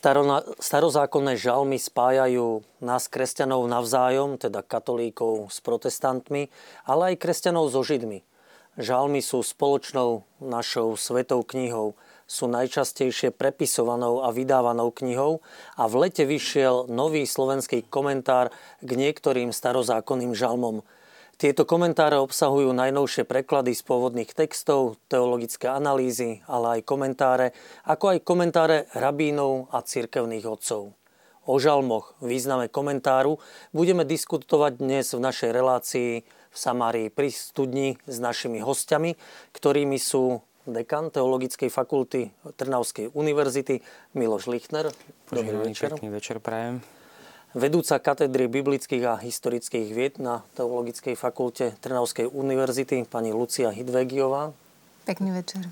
Starozákonné žalmy spájajú nás kresťanov navzájom, teda katolíkov s protestantmi, ale aj kresťanov so židmi. Žalmy sú spoločnou našou svetou knihou, sú najčastejšie prepisovanou a vydávanou knihou a v lete vyšiel nový slovenský komentár k niektorým starozákonným žalmom – tieto komentáre obsahujú najnovšie preklady z pôvodných textov, teologické analýzy, ale aj komentáre, ako aj komentáre rabínov a cirkevných otcov. O žalmoch, význame komentáru, budeme diskutovať dnes v našej relácii v Samárii pri studni s našimi hostiami, ktorými sú dekan Teologickej fakulty Trnavskej univerzity Miloš Lichner. Dobrý večer. Pekný večer prajem vedúca katedry biblických a historických vied na Teologickej fakulte Trnavskej univerzity, pani Lucia Hidvegiová. Pekný večer.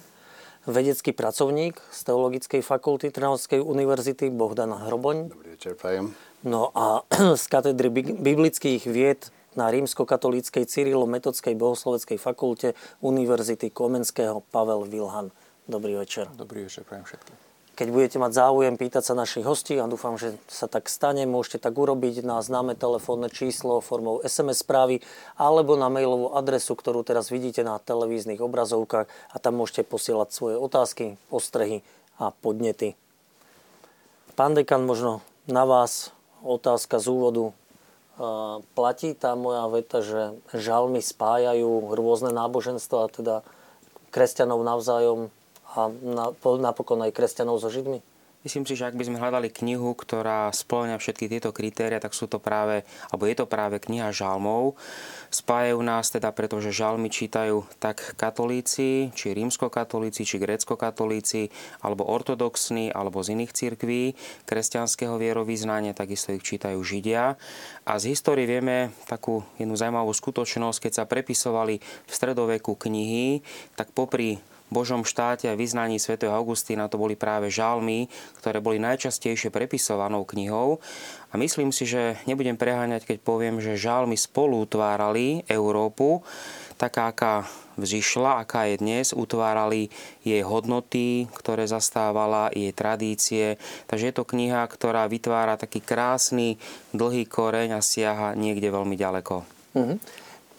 Vedecký pracovník z Teologickej fakulty Trnavskej univerzity Bohdan Hroboň. Dobrý večer, prajem. No a z katedry biblických vied na rímsko-katolíckej Cyrilo-metodskej bohosloveckej fakulte Univerzity Komenského Pavel Vilhan. Dobrý večer. Dobrý večer, prajem všetkým. Keď budete mať záujem pýtať sa našich hostí, a dúfam, že sa tak stane, môžete tak urobiť na známe telefónne číslo formou SMS správy alebo na mailovú adresu, ktorú teraz vidíte na televíznych obrazovkách a tam môžete posielať svoje otázky, postrehy a podnety. Pán dekan, možno na vás otázka z úvodu. Platí tá moja veta, že žalmy spájajú rôzne náboženstva, teda kresťanov navzájom a napokon aj kresťanov so Židmi? Myslím si, že ak by sme hľadali knihu, ktorá spĺňa všetky tieto kritéria, tak sú to práve, alebo je to práve kniha žalmov. Spájajú nás teda, pretože žalmy čítajú tak katolíci, či rímskokatolíci, či grécko-katolíci, alebo ortodoxní, alebo z iných cirkví kresťanského vierovýznania, takisto ich čítajú židia. A z histórie vieme takú jednu zaujímavú skutočnosť, keď sa prepisovali v stredoveku knihy, tak popri Božom štáte a vyznaní sv. Augustína to boli práve žalmy, ktoré boli najčastejšie prepisovanou knihou. A myslím si, že nebudem preháňať, keď poviem, že žalmy spolu utvárali Európu, taká, aká vzýšla, aká je dnes, utvárali jej hodnoty, ktoré zastávala, jej tradície. Takže je to kniha, ktorá vytvára taký krásny, dlhý koreň a siaha niekde veľmi ďaleko. Mm-hmm.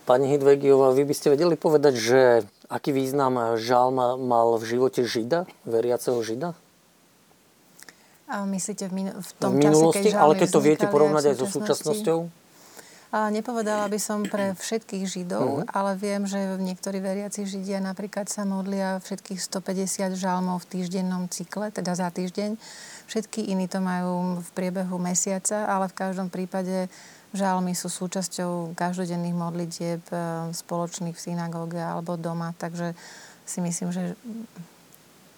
Pani Hidvegiová, vy by ste vedeli povedať, že Aký význam žalm mal v živote Žida, veriaceho Žida? A myslíte v, min- v tom v minulosti, čase, keď ale keď to viete porovnať aj so súčasnosťou? A nepovedala by som pre všetkých Židov, uh-huh. ale viem, že niektorí veriaci Židia napríklad sa modlia všetkých 150 žalmov v týždennom cykle, teda za týždeň. Všetky iní to majú v priebehu mesiaca, ale v každom prípade Žalmy sú súčasťou každodenných modlitieb e, spoločných v synagóge alebo doma, takže si myslím, že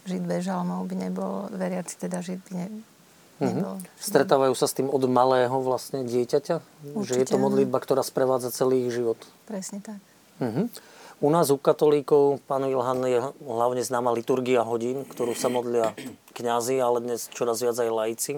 žiť bez žalmov by nebol, veriaci teda žiť by ne, mhm. nebol. Mm-hmm. Stretávajú sa s tým od malého vlastne dieťaťa? Určite, že je to modlitba, ktorá sprevádza celý ich život? Presne tak. Mm-hmm. U nás, u katolíkov, pán Ilhan, je hlavne známa liturgia hodín, ktorú sa modlia kňazi, ale dnes čoraz viac aj laici.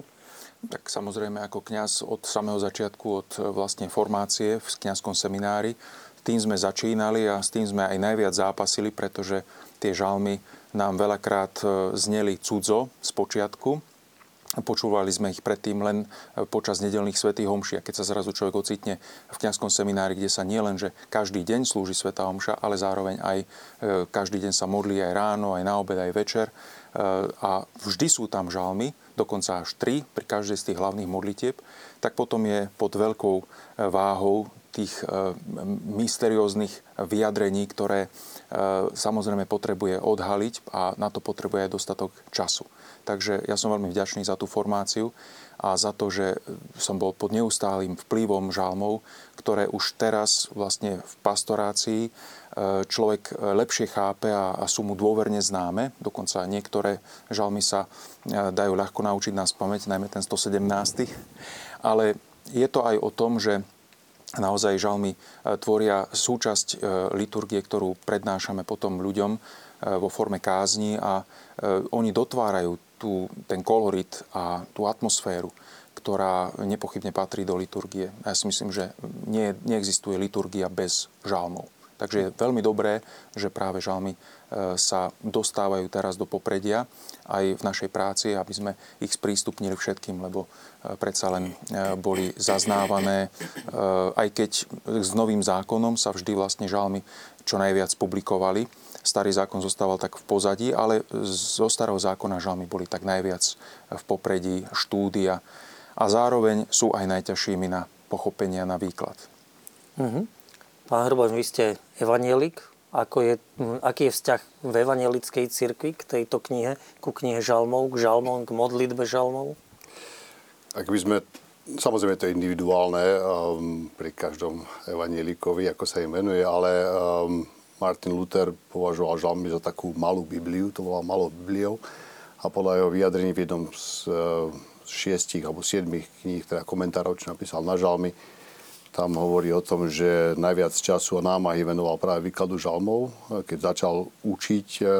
Tak samozrejme ako kňaz od samého začiatku, od e, vlastne formácie v kňazskom seminári, tým sme začínali a s tým sme aj najviac zápasili, pretože tie žalmy nám veľakrát e, zneli cudzo z počiatku. Počúvali sme ich predtým len e, počas nedelných svetých homší. A keď sa zrazu človek ocitne v kňazskom seminári, kde sa nielen, že každý deň slúži sveta homša, ale zároveň aj každý deň sa modlí aj ráno, aj na obed, aj večer. A vždy sú tam žalmy, dokonca až tri pri každej z tých hlavných modlitieb, tak potom je pod veľkou e, váhou tých e, mysterióznych vyjadrení, ktoré samozrejme potrebuje odhaliť a na to potrebuje aj dostatok času. Takže ja som veľmi vďačný za tú formáciu a za to, že som bol pod neustálým vplyvom žalmov, ktoré už teraz vlastne v pastorácii človek lepšie chápe a, sú mu dôverne známe. Dokonca niektoré žalmy sa e, dajú ľahko naučiť nás pamäť, najmä ten 117. Ale je to aj o tom, že naozaj žalmy e, tvoria súčasť e, liturgie, ktorú prednášame potom ľuďom vo forme kázni a oni dotvárajú tú, ten kolorit a tú atmosféru, ktorá nepochybne patrí do liturgie. Ja si myslím, že nie, neexistuje liturgia bez žalmov Takže je veľmi dobré, že práve žalmy sa dostávajú teraz do popredia aj v našej práci, aby sme ich sprístupnili všetkým, lebo predsa len boli zaznávané, aj keď s novým zákonom sa vždy vlastne žalmy čo najviac publikovali. Starý zákon zostával tak v pozadí, ale zo starého zákona žalmy boli tak najviac v popredí štúdia a zároveň sú aj najťažšími na pochopenie a na výklad. Uh-huh. Pán Hrboň, vy ste evanielik. Ako je, aký je vzťah v evanielickej cirkvi k tejto knihe, ku knihe žalmov, k žalmom, k modlitbe žalmov? Ak by sme, samozrejme to je individuálne um, pri každom evanielikovi, ako sa im venuje, ale um, Martin Luther považoval žalmy za takú malú Bibliu, to bola malou Bibliou a podľa jeho vyjadrení v jednom z uh, šiestich alebo siedmých kníh, teda komentárov, čo napísal na žalmy, tam hovorí o tom, že najviac času a námahy venoval práve výkladu žalmov. Keď začal učiť, e, e,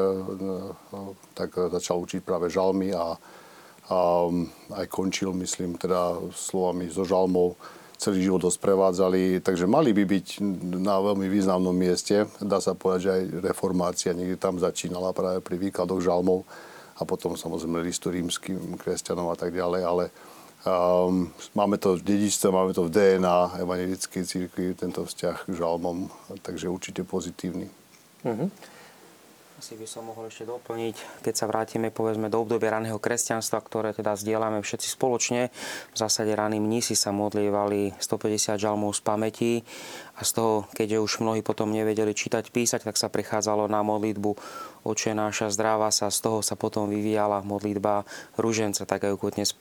tak začal učiť práve žalmy a, a aj končil, myslím, teda slovami zo žalmov celý život ho sprevádzali, takže mali by byť na veľmi významnom mieste. Dá sa povedať, že aj reformácia niekde tam začínala práve pri výkladoch žalmov a potom samozrejme listu rímským kresťanom a tak ďalej, ale Um, máme to v dedičstve, máme to v DNA evangelickej církvi, tento vzťah k žalmom, takže určite pozitívny. Uh-huh. Asi by som mohol ešte doplniť, keď sa vrátime povedzme do obdobia raného kresťanstva, ktoré teda zdieľame všetci spoločne. V zásade raní mnísi sa modlievali 150 žalmov z pamäti a z toho, keďže už mnohí potom nevedeli čítať, písať, tak sa prechádzalo na modlitbu Oče náša zdráva sa, z toho sa potom vyvíjala modlitba ruženca, tak ako dnes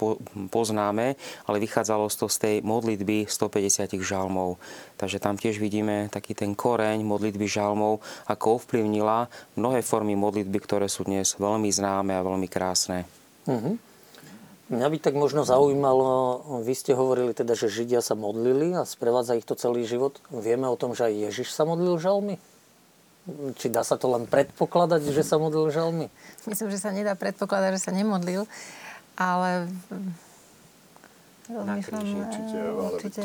poznáme, ale vychádzalo toho z tej modlitby 150 žalmov. Takže tam tiež vidíme taký ten koreň modlitby žalmov, ako ovplyvnila mnohé formy modlitby, ktoré sú dnes veľmi známe a veľmi krásne. Uh-huh. Mňa by tak možno zaujímalo, vy ste hovorili teda, že Židia sa modlili a sprevádza ich to celý život. Vieme o tom, že aj Ježiš sa modlil žalmy? Či dá sa to len predpokladať, že sa modlil žalmy? Myslím, že sa nedá predpokladať, že sa nemodlil, ale Rozmýšľam, určite, ale určite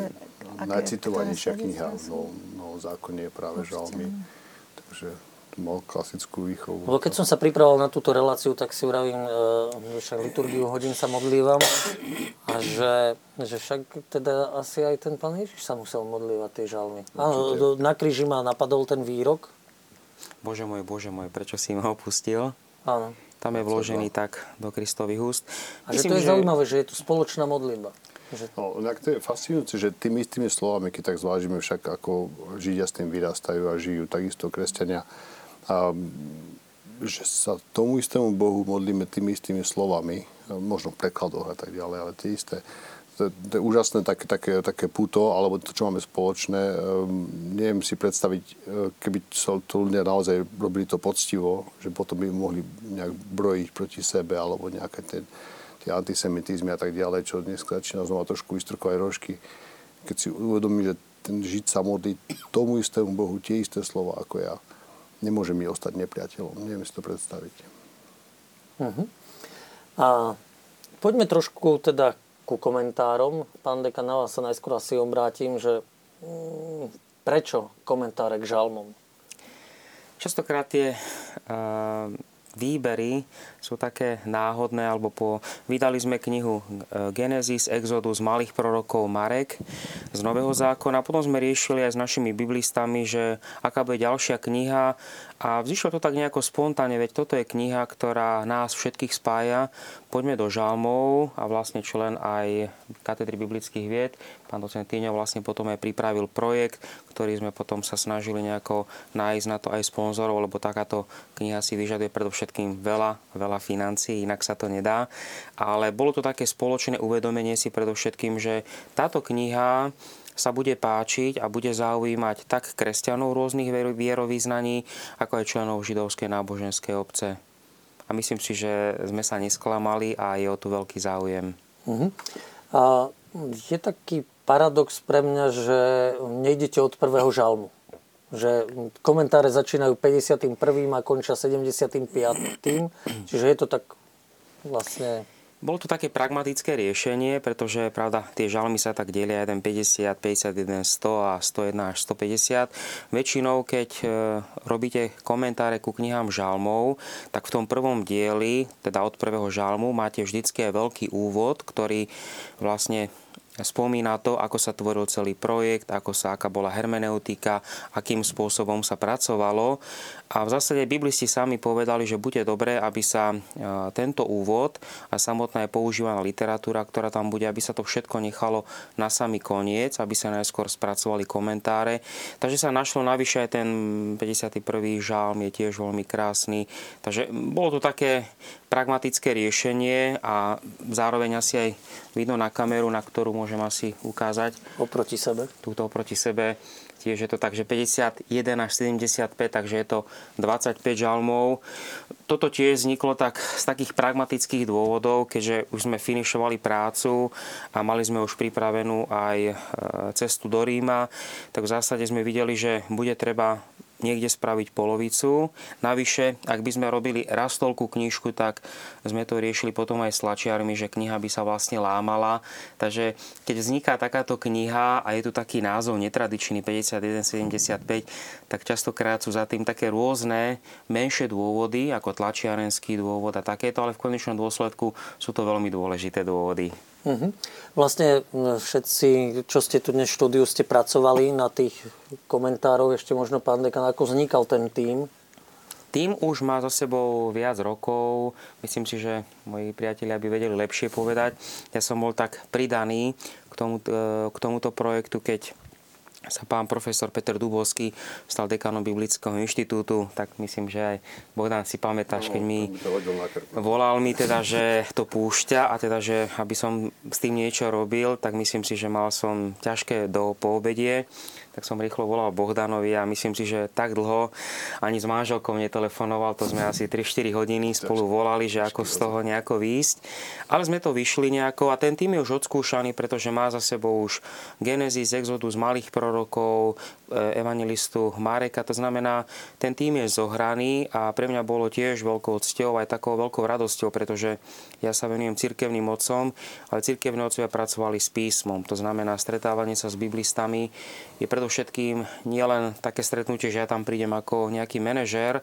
najcitovanejšia kniha v novom, novom zákone je práve žalmy. Takže mal klasickú výchovu. Lebo keď som sa pripravoval na túto reláciu, tak si uravím, e, že však liturgiu hodín sa modlívam a že, že však teda asi aj ten pán Ježiš sa musel modlívať tie žalmy. Áno, na kríži ma napadol ten výrok, Bože môj, Bože môj, prečo si ma opustil? Áno. Tam je vložený tak do Kristových úst. A Myslím, že to je že... zaujímavé, že je tu spoločná modlitba. Že... No, to je fascinujúce, že tými istými slovami, keď tak zvážime však, ako Židia s tým vyrastajú a žijú, takisto kresťania, a, že sa tomu istému Bohu modlíme tými istými slovami, možno v prekladoch a tak ďalej, ale tie isté to, to je úžasné také, také, také puto, alebo to, čo máme spoločné. Um, neviem si predstaviť, e, keby sa to ľudia naozaj robili to poctivo, že potom by mohli nejak brojiť proti sebe, alebo nejaké tie, tie antisemitizmy a tak ďalej, čo dnes začína znova trošku vystrkovať rožky. Keď si uvedomí, že ten žiť sa modlí tomu istému Bohu tie isté slova ako ja, nemôže mi ostať nepriateľom. Neviem si to predstaviť. Uh-huh. A poďme trošku teda ku komentárom. Pán Deka, na vás sa najskôr asi obrátim, že mm, prečo komentáre k žalmom? Častokrát tie uh, výbery sú také náhodné, alebo po, vydali sme knihu e, Genesis, Exodus, malých prorokov Marek z Nového zákona. Potom sme riešili aj s našimi biblistami, že aká bude ďalšia kniha a vzýšlo to tak nejako spontánne, veď toto je kniha, ktorá nás všetkých spája. Poďme do žalmov a vlastne člen aj katedry biblických vied, pán docent Týňo vlastne potom aj pripravil projekt, ktorý sme potom sa snažili nejako nájsť na to aj sponzorov, lebo takáto kniha si vyžaduje predovšetkým veľa, veľa financií, inak sa to nedá. Ale bolo to také spoločné uvedomenie si predovšetkým, že táto kniha sa bude páčiť a bude zaujímať tak kresťanov rôznych vierovýznaní, ako aj členov židovskej náboženskej obce. A myslím si, že sme sa nesklamali a je o tu veľký záujem. Uh-huh. A je taký paradox pre mňa, že nejdete od prvého žalmu. Že komentáre začínajú 51. a končia 75. Čiže je to tak vlastne Bolo to také pragmatické riešenie, pretože pravda, tie žalmy sa tak delia 1, 50, 51, 100 a 101 až 150. Väčšinou, keď e, robíte komentáre ku knihám žalmov, tak v tom prvom dieli, teda od prvého žalmu, máte vždycky veľký úvod, ktorý vlastne spomína to, ako sa tvoril celý projekt, ako sa, aká bola hermeneutika, akým spôsobom sa pracovalo. A v zásade biblisti sami povedali, že bude dobré, aby sa e, tento úvod a samotná je používaná literatúra, ktorá tam bude, aby sa to všetko nechalo na samý koniec, aby sa najskôr spracovali komentáre. Takže sa našlo navyše aj ten 51. žálm, je tiež veľmi krásny. Takže bolo to také pragmatické riešenie a zároveň asi aj vidno na kameru, na ktorú môžem asi ukázať. Oproti sebe. Túto oproti sebe. Tiež je to tak, že 51 až 75, takže je to 25 žalmov. Toto tiež vzniklo tak z takých pragmatických dôvodov, keďže už sme finišovali prácu a mali sme už pripravenú aj e, cestu do Ríma, tak v zásade sme videli, že bude treba niekde spraviť polovicu. Navyše, ak by sme robili raz toľkú knižku, tak sme to riešili potom aj s tlačiarmi, že kniha by sa vlastne lámala. Takže keď vzniká takáto kniha a je tu taký názov netradičný 5175, tak častokrát sú za tým také rôzne menšie dôvody, ako tlačiarenský dôvod a takéto, ale v konečnom dôsledku sú to veľmi dôležité dôvody. Mhm. Vlastne všetci, čo ste tu dnes štúdiu, ste pracovali na tých komentároch. Ešte možno pán dekan, ako vznikal ten tým? Tým už má za sebou viac rokov. Myslím si, že moji priatelia by vedeli lepšie povedať. Ja som bol tak pridaný k, tomu, k tomuto projektu, keď sa pán profesor Peter Dubovský stal dekanom Biblického inštitútu, tak myslím, že aj Bohdan si pamätáš, keď mi volal mi teda, že to púšťa a teda, že aby som s tým niečo robil, tak myslím si, že mal som ťažké do poobedie tak som rýchlo volal Bohdanovi a myslím si, že tak dlho ani s manželkou netelefonoval, to sme asi 3-4 hodiny spolu volali, že ako z toho nejako výjsť. Ale sme to vyšli nejako a ten tým je už odskúšaný, pretože má za sebou už Genesis, Exodus malých prorokov, evangelistu Mareka, to znamená, ten tým je zohraný a pre mňa bolo tiež veľkou cťou aj takou veľkou radosťou, pretože ja sa venujem cirkevným mocom, ale cirkevní otcovia pracovali s písmom, to znamená stretávanie sa s biblistami je predovšetkým nielen také stretnutie, že ja tam prídem ako nejaký manažér,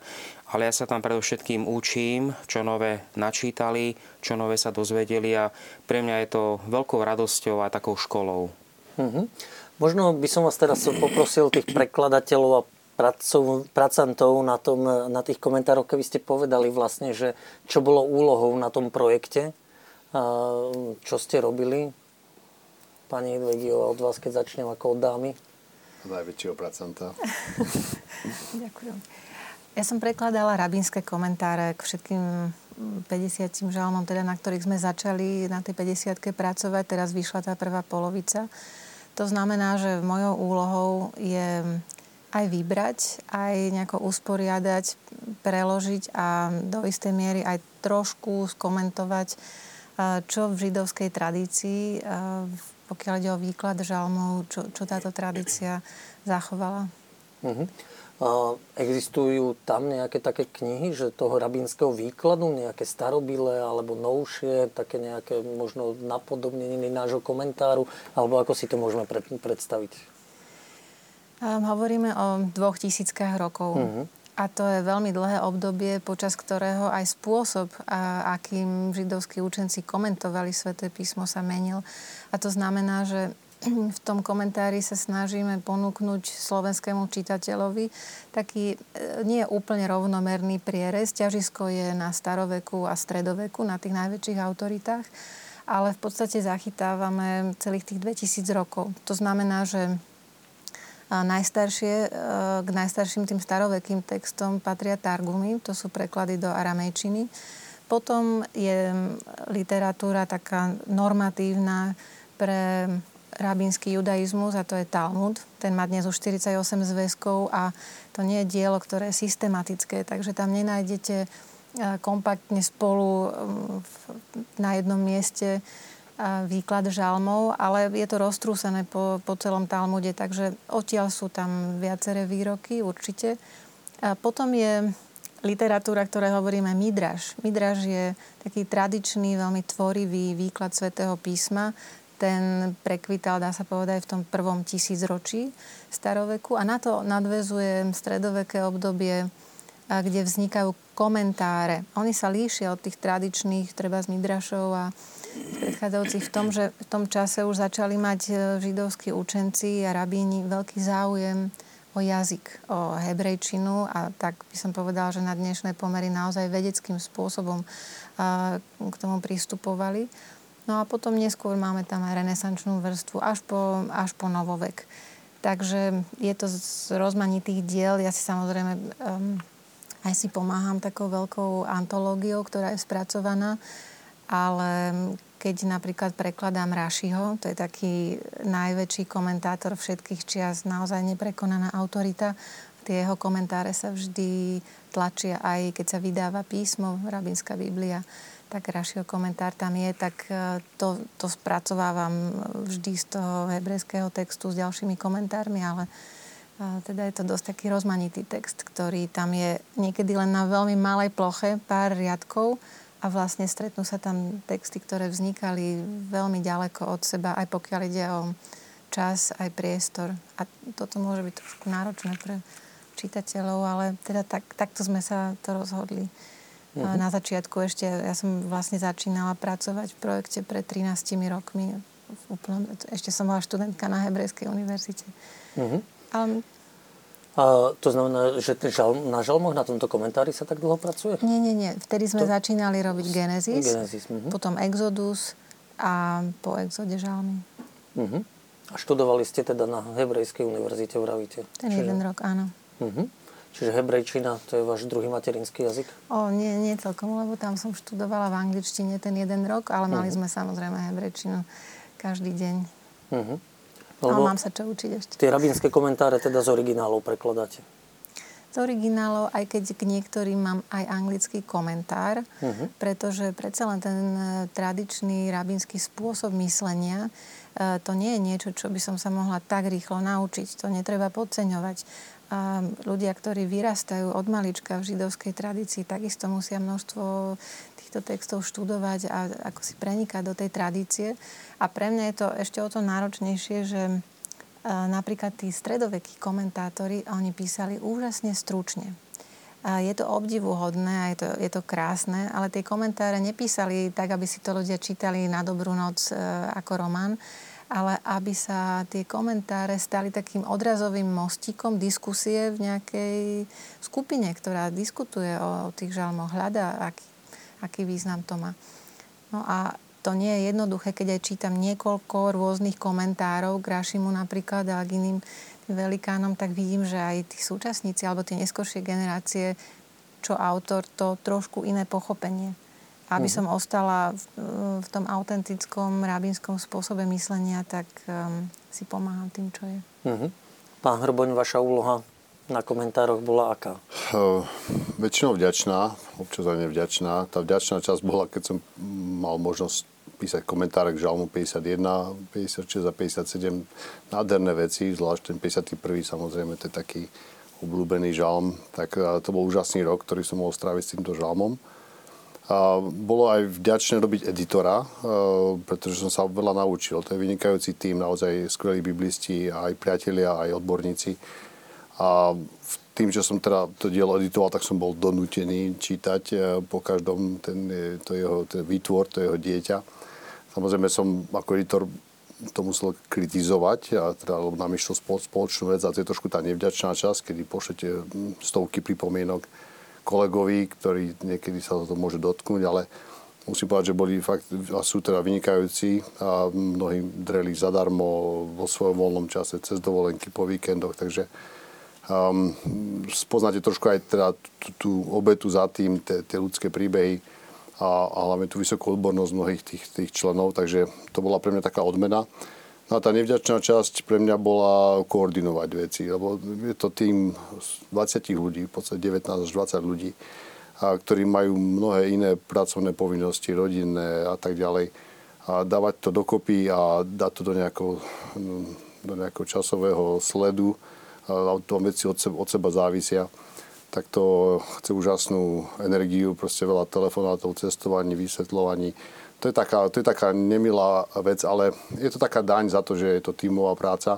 ale ja sa tam predovšetkým učím, čo nové načítali, čo nové sa dozvedeli a pre mňa je to veľkou radosťou a takou školou. Mm-hmm. Možno by som vás teraz poprosil tých prekladateľov a pracov, pracantov na, tom, na tých komentároch, keby ste povedali vlastne, že čo bolo úlohou na tom projekte, čo ste robili. Pani Edvegiová, od vás, keď začnem ako od dámy najväčšieho pracanta. Ďakujem. Ja som prekladala rabínske komentáre k všetkým 50 žalmom, teda na ktorých sme začali na tej 50 pracovať. Teraz vyšla tá prvá polovica. To znamená, že mojou úlohou je aj vybrať, aj nejako usporiadať, preložiť a do istej miery aj trošku skomentovať, čo v židovskej tradícii v pokiaľ ide o výklad žalmov, čo, čo táto tradícia zachovala. Uh-huh. Existujú tam nejaké také knihy, že toho rabínskeho výkladu, nejaké starobile alebo novšie, také nejaké možno napodobneniny nášho komentáru, alebo ako si to môžeme predstaviť? Um, hovoríme o dvoch tisíckach rokov. Uh-huh. A to je veľmi dlhé obdobie, počas ktorého aj spôsob, a, akým židovskí učenci komentovali sväté písmo, sa menil. A to znamená, že v tom komentári sa snažíme ponúknuť slovenskému čitateľovi taký e, nie úplne rovnomerný prierez. Ťažisko je na staroveku a stredoveku, na tých najväčších autoritách, ale v podstate zachytávame celých tých 2000 rokov. To znamená, že najstaršie, e, k najstarším tým starovekým textom patria Targumy, to sú preklady do aramejčiny. Potom je literatúra taká normatívna pre rabínsky judaizmus a to je Talmud. Ten má dnes už 48 zväzkov a to nie je dielo, ktoré je systematické, takže tam nenájdete e, kompaktne spolu na jednom mieste výklad žalmov, ale je to roztrúsené po, po celom Talmude, takže odtiaľ sú tam viaceré výroky určite. A potom je literatúra, ktoré hovoríme Midraž. Midraž je taký tradičný, veľmi tvorivý výklad svätého písma. Ten prekvital, dá sa povedať, v tom prvom tisícročí staroveku. A na to nadvezuje stredoveké obdobie, kde vznikajú komentáre. Oni sa líšia od tých tradičných, treba z Midrašov a predchádzajúcich v tom, že v tom čase už začali mať e, židovskí učenci a rabíni veľký záujem o jazyk, o hebrejčinu a tak by som povedala, že na dnešné pomery naozaj vedeckým spôsobom k tomu pristupovali. No a potom neskôr máme tam aj renesančnú vrstvu až po, až po novovek. Takže je to z rozmanitých diel. Ja si samozrejme um, aj si pomáham takou veľkou antológiou, ktorá je spracovaná, ale keď napríklad prekladám Rašiho, to je taký najväčší komentátor všetkých čias, naozaj neprekonaná autorita. Tie jeho komentáre sa vždy tlačia aj keď sa vydáva písmo, rabínska Biblia, tak Rašiho komentár tam je, tak e, to, to spracovávam vždy z toho hebrejského textu s ďalšími komentármi, ale e, teda je to dosť taký rozmanitý text, ktorý tam je niekedy len na veľmi malej ploche, pár riadkov, a vlastne stretnú sa tam texty, ktoré vznikali veľmi ďaleko od seba, aj pokiaľ ide o čas, aj priestor. A toto môže byť trošku náročné pre čitateľov, ale teda tak, takto sme sa to rozhodli. Uh-huh. Na začiatku ešte, ja som vlastne začínala pracovať v projekte pred 13 rokmi. Úplne, ešte som bola študentka na Hebrejskej univerzite. Uh-huh. Ale a to znamená, že žal, na žalmoch, na tomto komentári sa tak dlho pracuje? Nie, nie, nie. Vtedy sme to... začínali robiť Genesis, Genesis uh-huh. potom Exodus a po Exode žalmy. Uh-huh. A študovali ste teda na Hebrejskej univerzite, vravíte? Ten Čiže... jeden rok, áno. Uh-huh. Čiže hebrejčina, to je váš druhý materinský jazyk? O, nie, nie celkom, lebo tam som študovala v angličtine ten jeden rok, ale mali uh-huh. sme samozrejme hebrejčinu každý deň. Uh-huh. Lebo no, mám sa čo učiť ešte. Tie rabínske komentáre teda z originálov prekladáte? Z originálov, aj keď k niektorým mám aj anglický komentár, uh-huh. pretože predsa len ten e, tradičný rabínsky spôsob myslenia, e, to nie je niečo, čo by som sa mohla tak rýchlo naučiť. To netreba podceňovať. A ľudia, ktorí vyrastajú od malička v židovskej tradícii, takisto musia množstvo týchto textov študovať a ako si prenikať do tej tradície. A pre mňa je to ešte o to náročnejšie, že e, napríklad tí stredovekí komentátori, oni písali úžasne stručne. Je to obdivuhodné a je to, je to krásne, ale tie komentáre nepísali tak, aby si to ľudia čítali na dobrú noc e, ako román, ale aby sa tie komentáre stali takým odrazovým mostíkom diskusie v nejakej skupine, ktorá diskutuje o, o tých žalmoch, hľada, aký, aký význam to má. No a to nie je jednoduché, keď aj čítam niekoľko rôznych komentárov k Rašimu napríklad a k iným velikánom, tak vidím, že aj tí súčasníci alebo tie neskôršie generácie, čo autor, to trošku iné pochopenie. Aby uh-huh. som ostala v, v tom autentickom rabínskom spôsobe myslenia, tak um, si pomáham tým, čo je. Uh-huh. Pán Hrboň, vaša úloha na komentároch bola aká? Uh, väčšinou vďačná, občas aj nevďačná. Tá vďačná časť bola, keď som mal možnosť písať komentáre k Žalmu 51, 56 a 57. Nádherné veci, zvlášť ten 51. samozrejme, to je taký obľúbený žalm. Tak to bol úžasný rok, ktorý som mohol stráviť s týmto žalmom. Bolo aj vďačné robiť editora, pretože som sa veľa naučil. To je vynikajúci tým, naozaj skvelí biblisti, aj priatelia, aj odborníci. A tým, že som teda to dielo editoval, tak som bol donútený čítať e, po každom ten, to jeho, ten výtvor, to jeho dieťa. Samozrejme som ako editor to musel kritizovať, a teda, lebo nám išlo spoločnú vec a to je trošku tá nevďačná časť, kedy pošlete stovky pripomienok kolegovi, ktorý niekedy sa to môže dotknúť, ale musím povedať, že boli fakt, a sú teda vynikajúci a mnohí dreli zadarmo vo svojom voľnom čase, cez dovolenky, po víkendoch, takže um, spoznáte trošku aj teda tú, obetu za tým, tie ľudské príbehy, a, a hlavne tú vysokú odbornosť mnohých tých, tých členov, takže to bola pre mňa taká odmena. No a tá nevďačná časť pre mňa bola koordinovať veci, lebo je to tým 20 ľudí, v podstate 19 až 20 ľudí, a, ktorí majú mnohé iné pracovné povinnosti, rodinné a tak ďalej. A dávať to dokopy a dať to do nejakého, do nejakého časového sledu, a to veci od seba, od seba závisia tak to chce úžasnú energiu, proste veľa telefonátov, cestovaní, vysvetľovaní. To je, taká, to je taká nemilá vec, ale je to taká daň za to, že je to tímová práca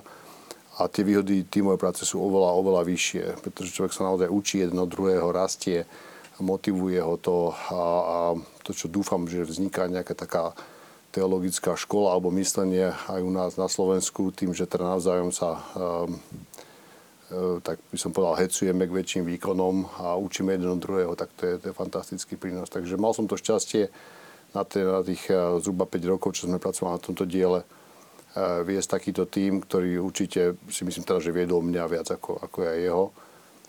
a tie výhody tímovej práce sú oveľa, oveľa vyššie, pretože človek sa naozaj učí jedno druhého, rastie, motivuje ho to a, a to, čo dúfam, že vzniká nejaká taká teologická škola alebo myslenie aj u nás na Slovensku tým, že teda navzájom sa um, tak by som povedal, hecujeme k väčším výkonom a učíme jeden druhého, tak to je, to je fantastický prínos. Takže mal som to šťastie na, tých uh, zhruba 5 rokov, čo sme pracovali na tomto diele, viesť takýto tým, ktorý určite si myslím teda, že viedol mňa viac ako, ako ja jeho.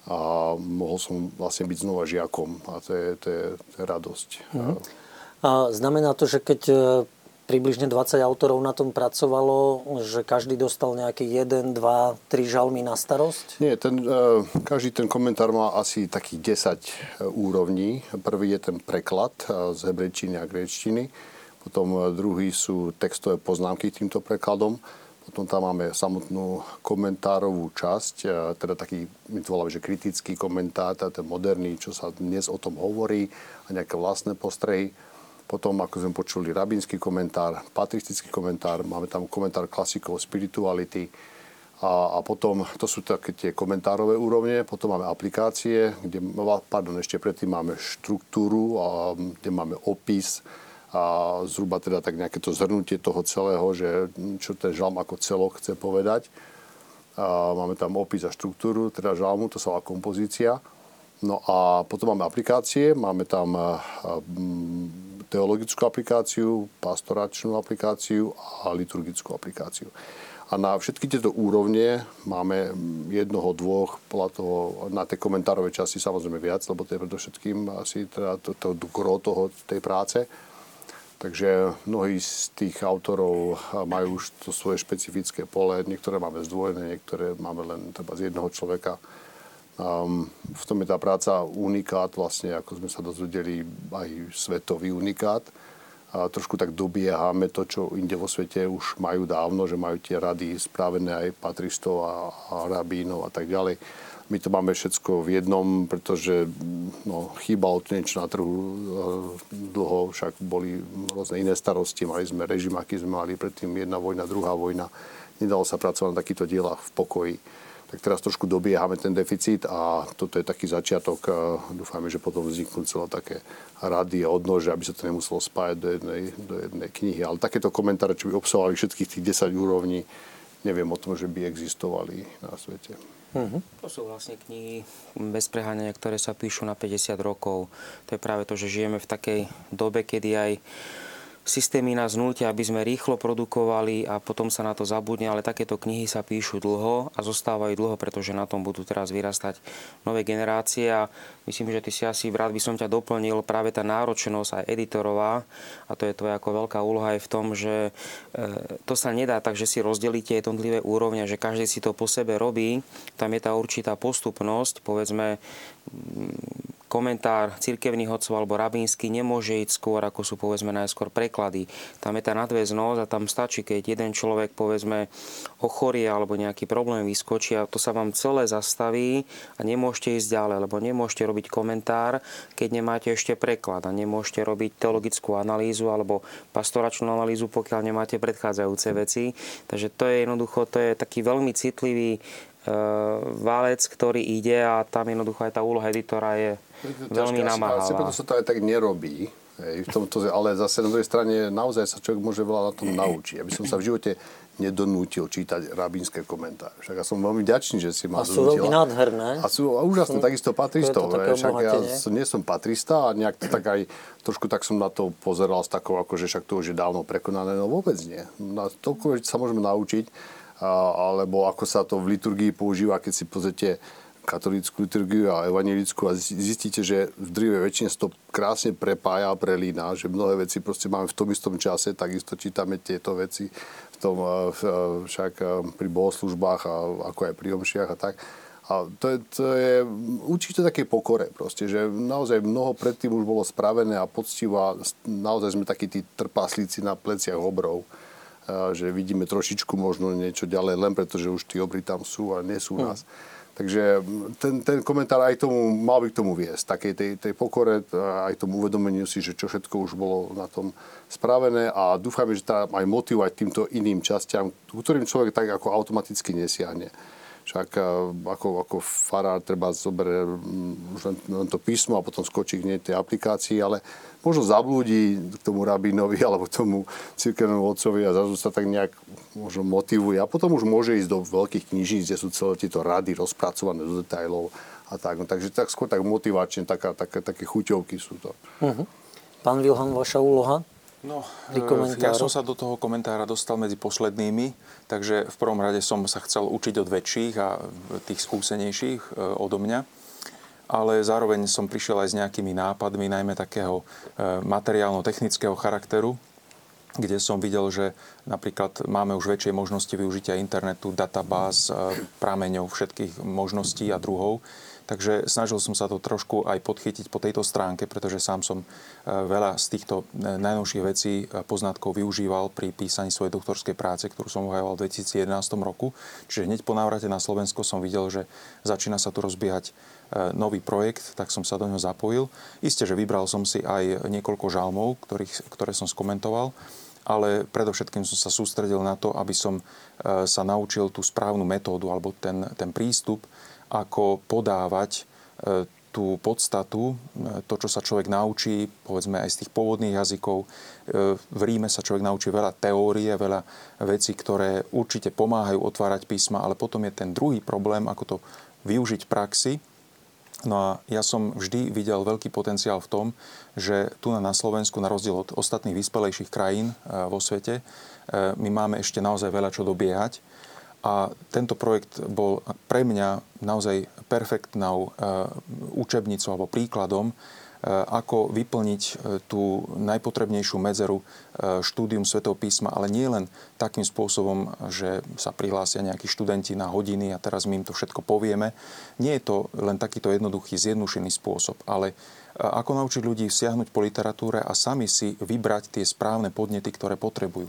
A mohol som vlastne byť znova žiakom a to je, to je, to je radosť. Uh-huh. A znamená to, že keď e, približne 20 autorov na tom pracovalo, že každý dostal nejaký 1, 2, 3 žalmy na starosť? Nie, ten, e, každý ten komentár má asi takých 10 e, úrovní. Prvý je ten preklad z hebrejčiny a gréčtiny potom e, druhý sú textové poznámky týmto prekladom. Potom tam máme samotnú komentárovú časť, e, teda taký, my to voláme, že kritický komentár, teda ten moderný, čo sa dnes o tom hovorí a nejaké vlastné postrehy. Potom, ako sme počuli, rabínsky komentár, patristický komentár, máme tam komentár klasikov spirituality, a, a potom, to sú také tie komentárové úrovne, potom máme aplikácie, kde, pardon, ešte predtým máme štruktúru, a, kde máme opis, a zhruba teda tak nejaké to zhrnutie toho celého, že čo ten žalm ako celok chce povedať. A máme tam opis a štruktúru, teda žalmu, to sa volá kompozícia. No a potom máme aplikácie, máme tam teologickú aplikáciu, pastoračnú aplikáciu a liturgickú aplikáciu. A na všetky tieto úrovne máme jednoho, dvoch, podľa toho, na tej komentárové časti samozrejme viac, lebo to je predovšetkým asi teda to, to, to gro toho, tej práce Takže mnohí z tých autorov majú už to svoje špecifické pole. Niektoré máme zdvojené, niektoré máme len treba z jednoho človeka. Um, v tom je tá práca unikát, vlastne ako sme sa dozvedeli, aj svetový unikát. A trošku tak dobiehame to, čo inde vo svete už majú dávno, že majú tie rady správené aj patristov a, a rabínov a tak ďalej my to máme všetko v jednom, pretože no, chýbalo to niečo na trhu e, dlho, však boli rôzne iné starosti, mali sme režim, aký sme mali predtým, jedna vojna, druhá vojna. Nedalo sa pracovať na takýchto dielach v pokoji. Tak teraz trošku dobiehame ten deficit a toto je taký začiatok. Dúfame, že potom vzniknú celé také rady a odnože, aby sa to nemuselo spájať do jednej, do jednej knihy. Ale takéto komentáre, čo by obsahovali všetkých tých 10 úrovní, neviem o tom, že by existovali na svete. Uh-huh. To sú vlastne knihy bez preháňania, ktoré sa píšu na 50 rokov. To je práve to, že žijeme v takej dobe, kedy aj systémy nás nutia, aby sme rýchlo produkovali a potom sa na to zabudne, ale takéto knihy sa píšu dlho a zostávajú dlho, pretože na tom budú teraz vyrastať nové generácie a myslím, že ty si asi, rád by som ťa doplnil, práve tá náročnosť aj editorová a to je tvoja ako veľká úloha aj v tom, že e, to sa nedá tak, že si rozdelíte jednotlivé úrovne, že každý si to po sebe robí, tam je tá určitá postupnosť, povedzme komentár cirkevných hodcov alebo rabínsky nemôže ísť skôr, ako sú povedzme najskôr preklady. Tam je tá nadväznosť a tam stačí, keď jeden človek povedzme ochorie alebo nejaký problém vyskočí a to sa vám celé zastaví a nemôžete ísť ďalej, lebo nemôžete robiť komentár, keď nemáte ešte preklad a nemôžete robiť teologickú analýzu alebo pastoračnú analýzu, pokiaľ nemáte predchádzajúce veci. Takže to je jednoducho, to je taký veľmi citlivý E, valec, ktorý ide a tam jednoducho aj tá úloha editora je veľmi namáhavá. Preto sa to aj tak nerobí. Hej, v tomto, ale zase na druhej strane naozaj sa človek môže veľa na tom naučiť. Aby som sa v živote nedonútil čítať rabínske komentáre. Však ja som veľmi vďačný, že si ma A sú veľmi nádherné. A sú úžasné, takisto patristov. Však ja nie som patrista a nejak to tak aj trošku tak som na to pozeral s takou, ako, že však to už je dávno prekonané. No vôbec nie. Na toľko sa môžeme naučiť alebo ako sa to v liturgii používa, keď si pozrite katolícku liturgiu a evangelickú a zistíte, že v drive väčšine to krásne prepája a prelína, že mnohé veci proste máme v tom istom čase, takisto čítame tieto veci v tom, však pri bohoslužbách a ako aj pri omšiach a tak. A to je, to je určite také pokore proste, že naozaj mnoho predtým už bolo spravené a poctivo a naozaj sme takí tí trpaslíci na pleciach obrov že vidíme trošičku možno niečo ďalej, len preto, že už tí obry tam sú a nie sú hm. nás. Takže ten, ten komentár aj tomu, mal by k tomu viesť, takej tej, tej pokore, aj tomu uvedomeniu si, že čo všetko už bolo na tom spravené a dúfame, že tam aj motivovať týmto iným častiam, ktorým človek tak ako automaticky nesiahne. Však ako, ako farár treba zoberie mm, len, to písmo a potom skočí k nej tej aplikácii, ale možno zablúdi k tomu rabínovi alebo tomu cirkevnému otcovi a zrazu sa tak nejak možno motivuje. A potom už môže ísť do veľkých knižníc, kde sú celé tieto rady rozpracované do detajlov a tak. No, takže tak skôr tak motivačne, taká, také, také chuťovky sú to. Uh-huh. Pán Vilhan, vaša úloha? No, e, ja som sa do toho komentára dostal medzi poslednými, takže v prvom rade som sa chcel učiť od väčších a tých skúsenejších e, odo mňa. Ale zároveň som prišiel aj s nejakými nápadmi, najmä takého e, materiálno-technického charakteru, kde som videl, že napríklad máme už väčšie možnosti využitia internetu, databáz, prameňov všetkých možností a druhov Takže snažil som sa to trošku aj podchytiť po tejto stránke, pretože sám som e, veľa z týchto e, najnovších vecí, e, poznatkov využíval pri písaní svojej doktorskej práce, ktorú som uhajoval v 2011 roku. Čiže hneď po návrate na Slovensko som videl, že začína sa tu rozbiehať nový projekt, tak som sa do neho zapojil. Isté, že vybral som si aj niekoľko žalmov, ktorých, ktoré som skomentoval, ale predovšetkým som sa sústredil na to, aby som sa naučil tú správnu metódu alebo ten, ten prístup, ako podávať e, tú podstatu, e, to, čo sa človek naučí, povedzme aj z tých pôvodných jazykov. E, v Ríme sa človek naučí veľa teórie, veľa vecí, ktoré určite pomáhajú otvárať písma, ale potom je ten druhý problém, ako to využiť v praxi. No a ja som vždy videl veľký potenciál v tom, že tu na Slovensku, na rozdiel od ostatných vyspelejších krajín vo svete, my máme ešte naozaj veľa čo dobiehať a tento projekt bol pre mňa naozaj perfektnou e, učebnicou alebo príkladom, e, ako vyplniť e, tú najpotrebnejšiu medzeru štúdium Svetov písma, ale nie len takým spôsobom, že sa prihlásia nejakí študenti na hodiny a teraz my im to všetko povieme. Nie je to len takýto jednoduchý, zjednušený spôsob, ale ako naučiť ľudí siahnuť po literatúre a sami si vybrať tie správne podnety, ktoré potrebujú.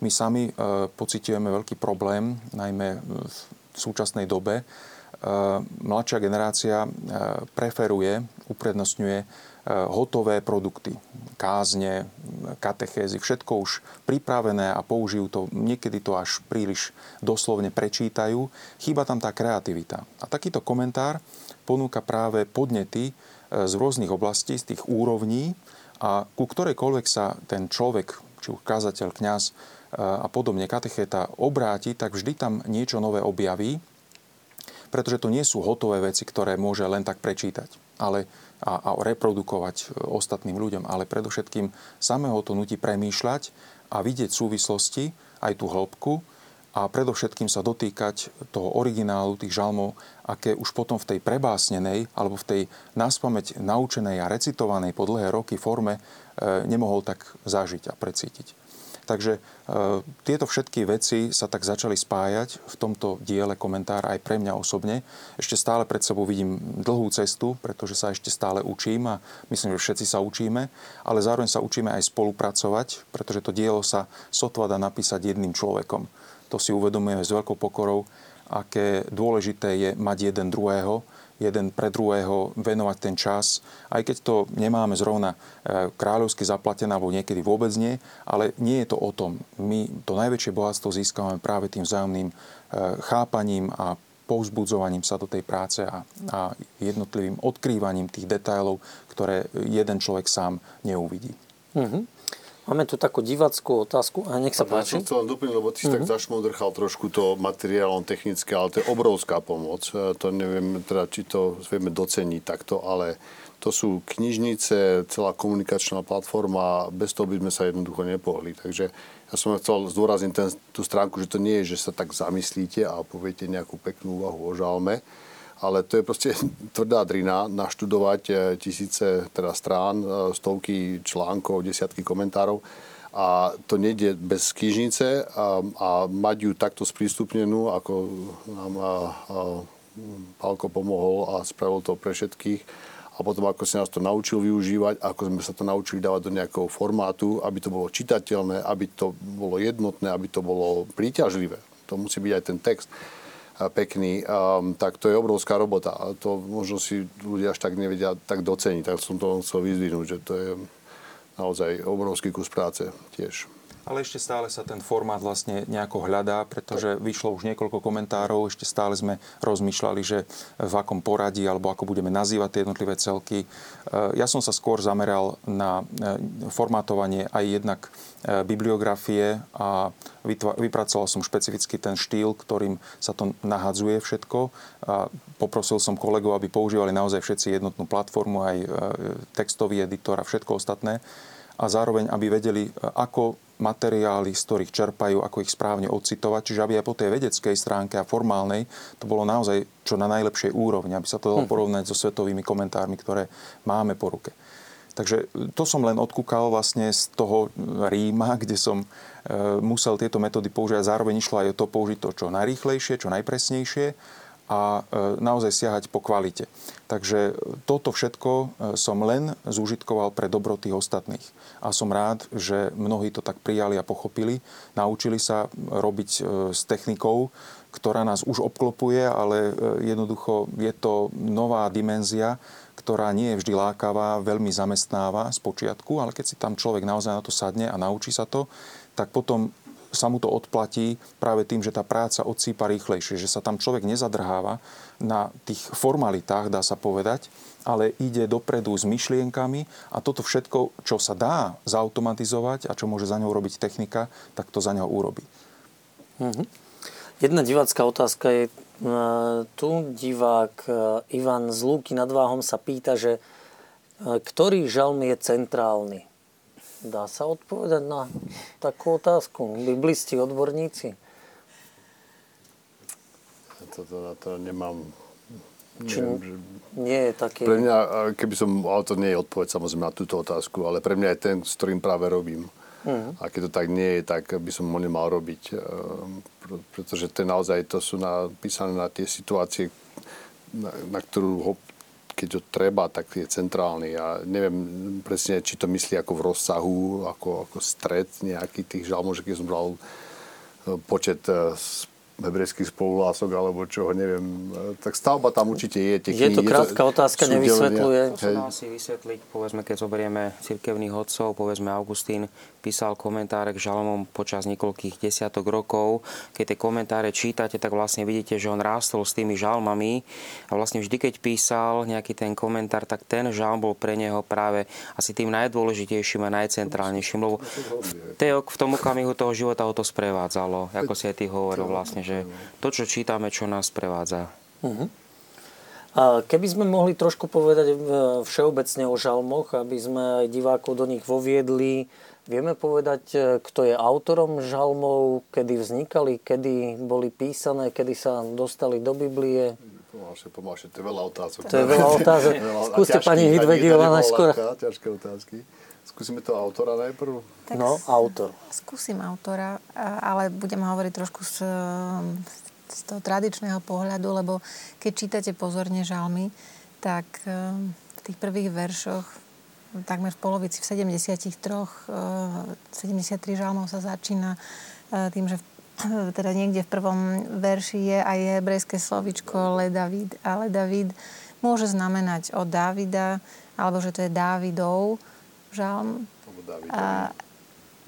My sami e, pocitujeme veľký problém, najmä v súčasnej dobe. E, mladšia generácia e, preferuje, uprednostňuje hotové produkty, kázne, katechézy, všetko už pripravené a použijú to, niekedy to až príliš doslovne prečítajú. Chýba tam tá kreativita. A takýto komentár ponúka práve podnety z rôznych oblastí, z tých úrovní a ku ktorejkoľvek sa ten človek, či už kázateľ, kňaz, a podobne katechéta obráti, tak vždy tam niečo nové objaví, pretože to nie sú hotové veci, ktoré môže len tak prečítať ale, a, a reprodukovať ostatným ľuďom, ale predovšetkým samého to nutí premýšľať a vidieť súvislosti, aj tú hĺbku a predovšetkým sa dotýkať toho originálu, tých žalmov, aké už potom v tej prebásnenej alebo v tej náspameť naučenej a recitovanej po dlhé roky forme e, nemohol tak zažiť a precítiť. Takže e, tieto všetky veci sa tak začali spájať v tomto diele komentára aj pre mňa osobne. Ešte stále pred sebou vidím dlhú cestu, pretože sa ešte stále učím a myslím, že všetci sa učíme, ale zároveň sa učíme aj spolupracovať, pretože to dielo sa sotva dá napísať jedným človekom. To si uvedomujeme s veľkou pokorou, aké dôležité je mať jeden druhého, jeden pre druhého venovať ten čas, aj keď to nemáme zrovna e, kráľovsky zaplatené, alebo niekedy vôbec nie, ale nie je to o tom. My to najväčšie bohatstvo získavame práve tým vzájomným e, chápaním a povzbudzovaním sa do tej práce a, a jednotlivým odkrývaním tých detailov, ktoré jeden človek sám neuvidí. Mm-hmm. Máme tu takú divackú otázku a nech sa a páči. Ja som chcel doplniť, lebo ty si mm-hmm. tak mhm. zašmodrchal trošku to materiálom technické, ale to je obrovská pomoc. E, to neviem, teda, či to vieme doceniť takto, ale to sú knižnice, celá komunikačná platforma, bez toho by sme sa jednoducho nepohli. Takže ja som chcel zdôrazniť ten, tú stránku, že to nie je, že sa tak zamyslíte a poviete nejakú peknú úvahu o žalme, ale to je proste tvrdá drina naštudovať e, tisíce teda strán, e, stovky článkov, desiatky komentárov a to nejde bez knižnice a, a mať ju takto sprístupnenú, ako nám a, a, Pálko pomohol a spravil to pre všetkých. A potom ako si nás to naučil využívať, ako sme sa to naučili dávať do nejakého formátu, aby to bolo čitateľné, aby to bolo jednotné, aby to bolo príťažlivé. To musí byť aj ten text pekný, tak to je obrovská robota. A to možno si ľudia až tak nevedia tak doceniť. Tak som to chcel vyzvihnúť, že to je naozaj obrovský kus práce tiež. Ale ešte stále sa ten formát vlastne nejako hľadá, pretože vyšlo už niekoľko komentárov, ešte stále sme rozmýšľali, že v akom poradí alebo ako budeme nazývať tie jednotlivé celky. E, ja som sa skôr zameral na e, formátovanie aj jednak e, bibliografie a vypracoval som špecificky ten štýl, ktorým sa to nahadzuje všetko. A poprosil som kolegov, aby používali naozaj všetci jednotnú platformu, aj textový editor a všetko ostatné a zároveň, aby vedeli, ako materiály, z ktorých čerpajú, ako ich správne odcitovať. Čiže aby aj po tej vedeckej stránke a formálnej to bolo naozaj čo na najlepšej úrovni, aby sa to dalo hm. porovnať so svetovými komentármi, ktoré máme po ruke. Takže to som len odkúkal vlastne z toho Ríma, kde som e, musel tieto metódy použiť. Zároveň išlo aj o to použiť to čo najrýchlejšie, čo najpresnejšie a e, naozaj siahať po kvalite. Takže toto všetko e, som len zúžitkoval pre dobro tých ostatných. A som rád, že mnohí to tak prijali a pochopili. Naučili sa robiť e, s technikou, ktorá nás už obklopuje, ale jednoducho je to nová dimenzia, ktorá nie je vždy lákavá, veľmi zamestnáva z počiatku, ale keď si tam človek naozaj na to sadne a naučí sa to, tak potom sa mu to odplatí práve tým, že tá práca odsýpa rýchlejšie, že sa tam človek nezadrháva na tých formalitách, dá sa povedať, ale ide dopredu s myšlienkami a toto všetko, čo sa dá zautomatizovať a čo môže za ňou robiť technika, tak to za ňou urobí. Mhm. Jedna divácká otázka je, e, tu divák e, Ivan z Lúky nad Váhom sa pýta, že e, ktorý žalm je centrálny? Dá sa odpovedať na takú otázku? Biblisti, odborníci? Toto na to nemám... Či neviem, že... nie je taký... Pre mňa, keby som... Ale to nie je odpoveď samozrejme na túto otázku, ale pre mňa je ten, s ktorým práve robím. Uh-huh. A keď to tak nie je, tak by som ho nemal robiť. Ehm, pretože to naozaj to sú napísané na tie situácie, na, na ktorú ho keď to treba, tak je centrálny. Ja neviem presne, či to myslí ako v rozsahu, ako, ako stred nejakých tých žalmov, že keď som bral eh, počet eh, hebrejských spoluhlások alebo čoho, neviem. Tak stavba tam určite je. Tie je to krátka je to, otázka, nevysvetľuje. To sa dá si vysvetliť, povedzme, keď zoberieme cirkevných hodcov, povedzme Augustín písal komentáre k žalmom počas niekoľkých desiatok rokov. Keď tie komentáre čítate, tak vlastne vidíte, že on rástol s tými žalmami a vlastne vždy, keď písal nejaký ten komentár, tak ten žalm bol pre neho práve asi tým najdôležitejším a najcentrálnejším, lebo v, v tom okamihu toho života ho to sprevádzalo, ako si aj ty hovoril vlastne, že to, čo čítame, čo nás prevádza. Uh-huh. A keby sme mohli trošku povedať všeobecne o žalmoch, aby sme aj divákov do nich voviedli, vieme povedať, e, kto je autorom žalmov, kedy vznikali, kedy boli písané, kedy sa dostali do Biblie? Pomalšie, pomalšie, to je veľa otázok. To je veľa otázok. Skúste pani Hidvegiová najskôr. Ťažké otázky. Skúsime to autora najprv. Tak no, autor. Skúsim autora, ale budem hovoriť trošku z, z toho tradičného pohľadu, lebo keď čítate pozorne žalmy, tak e, v tých prvých veršoch takmer v polovici, v 73, 73 žalmov sa začína e, tým, že teda niekde v prvom verši je aj hebrejské slovičko Le David. A Le David môže znamenať od Davida, alebo že to je Dávidov, žalm. A,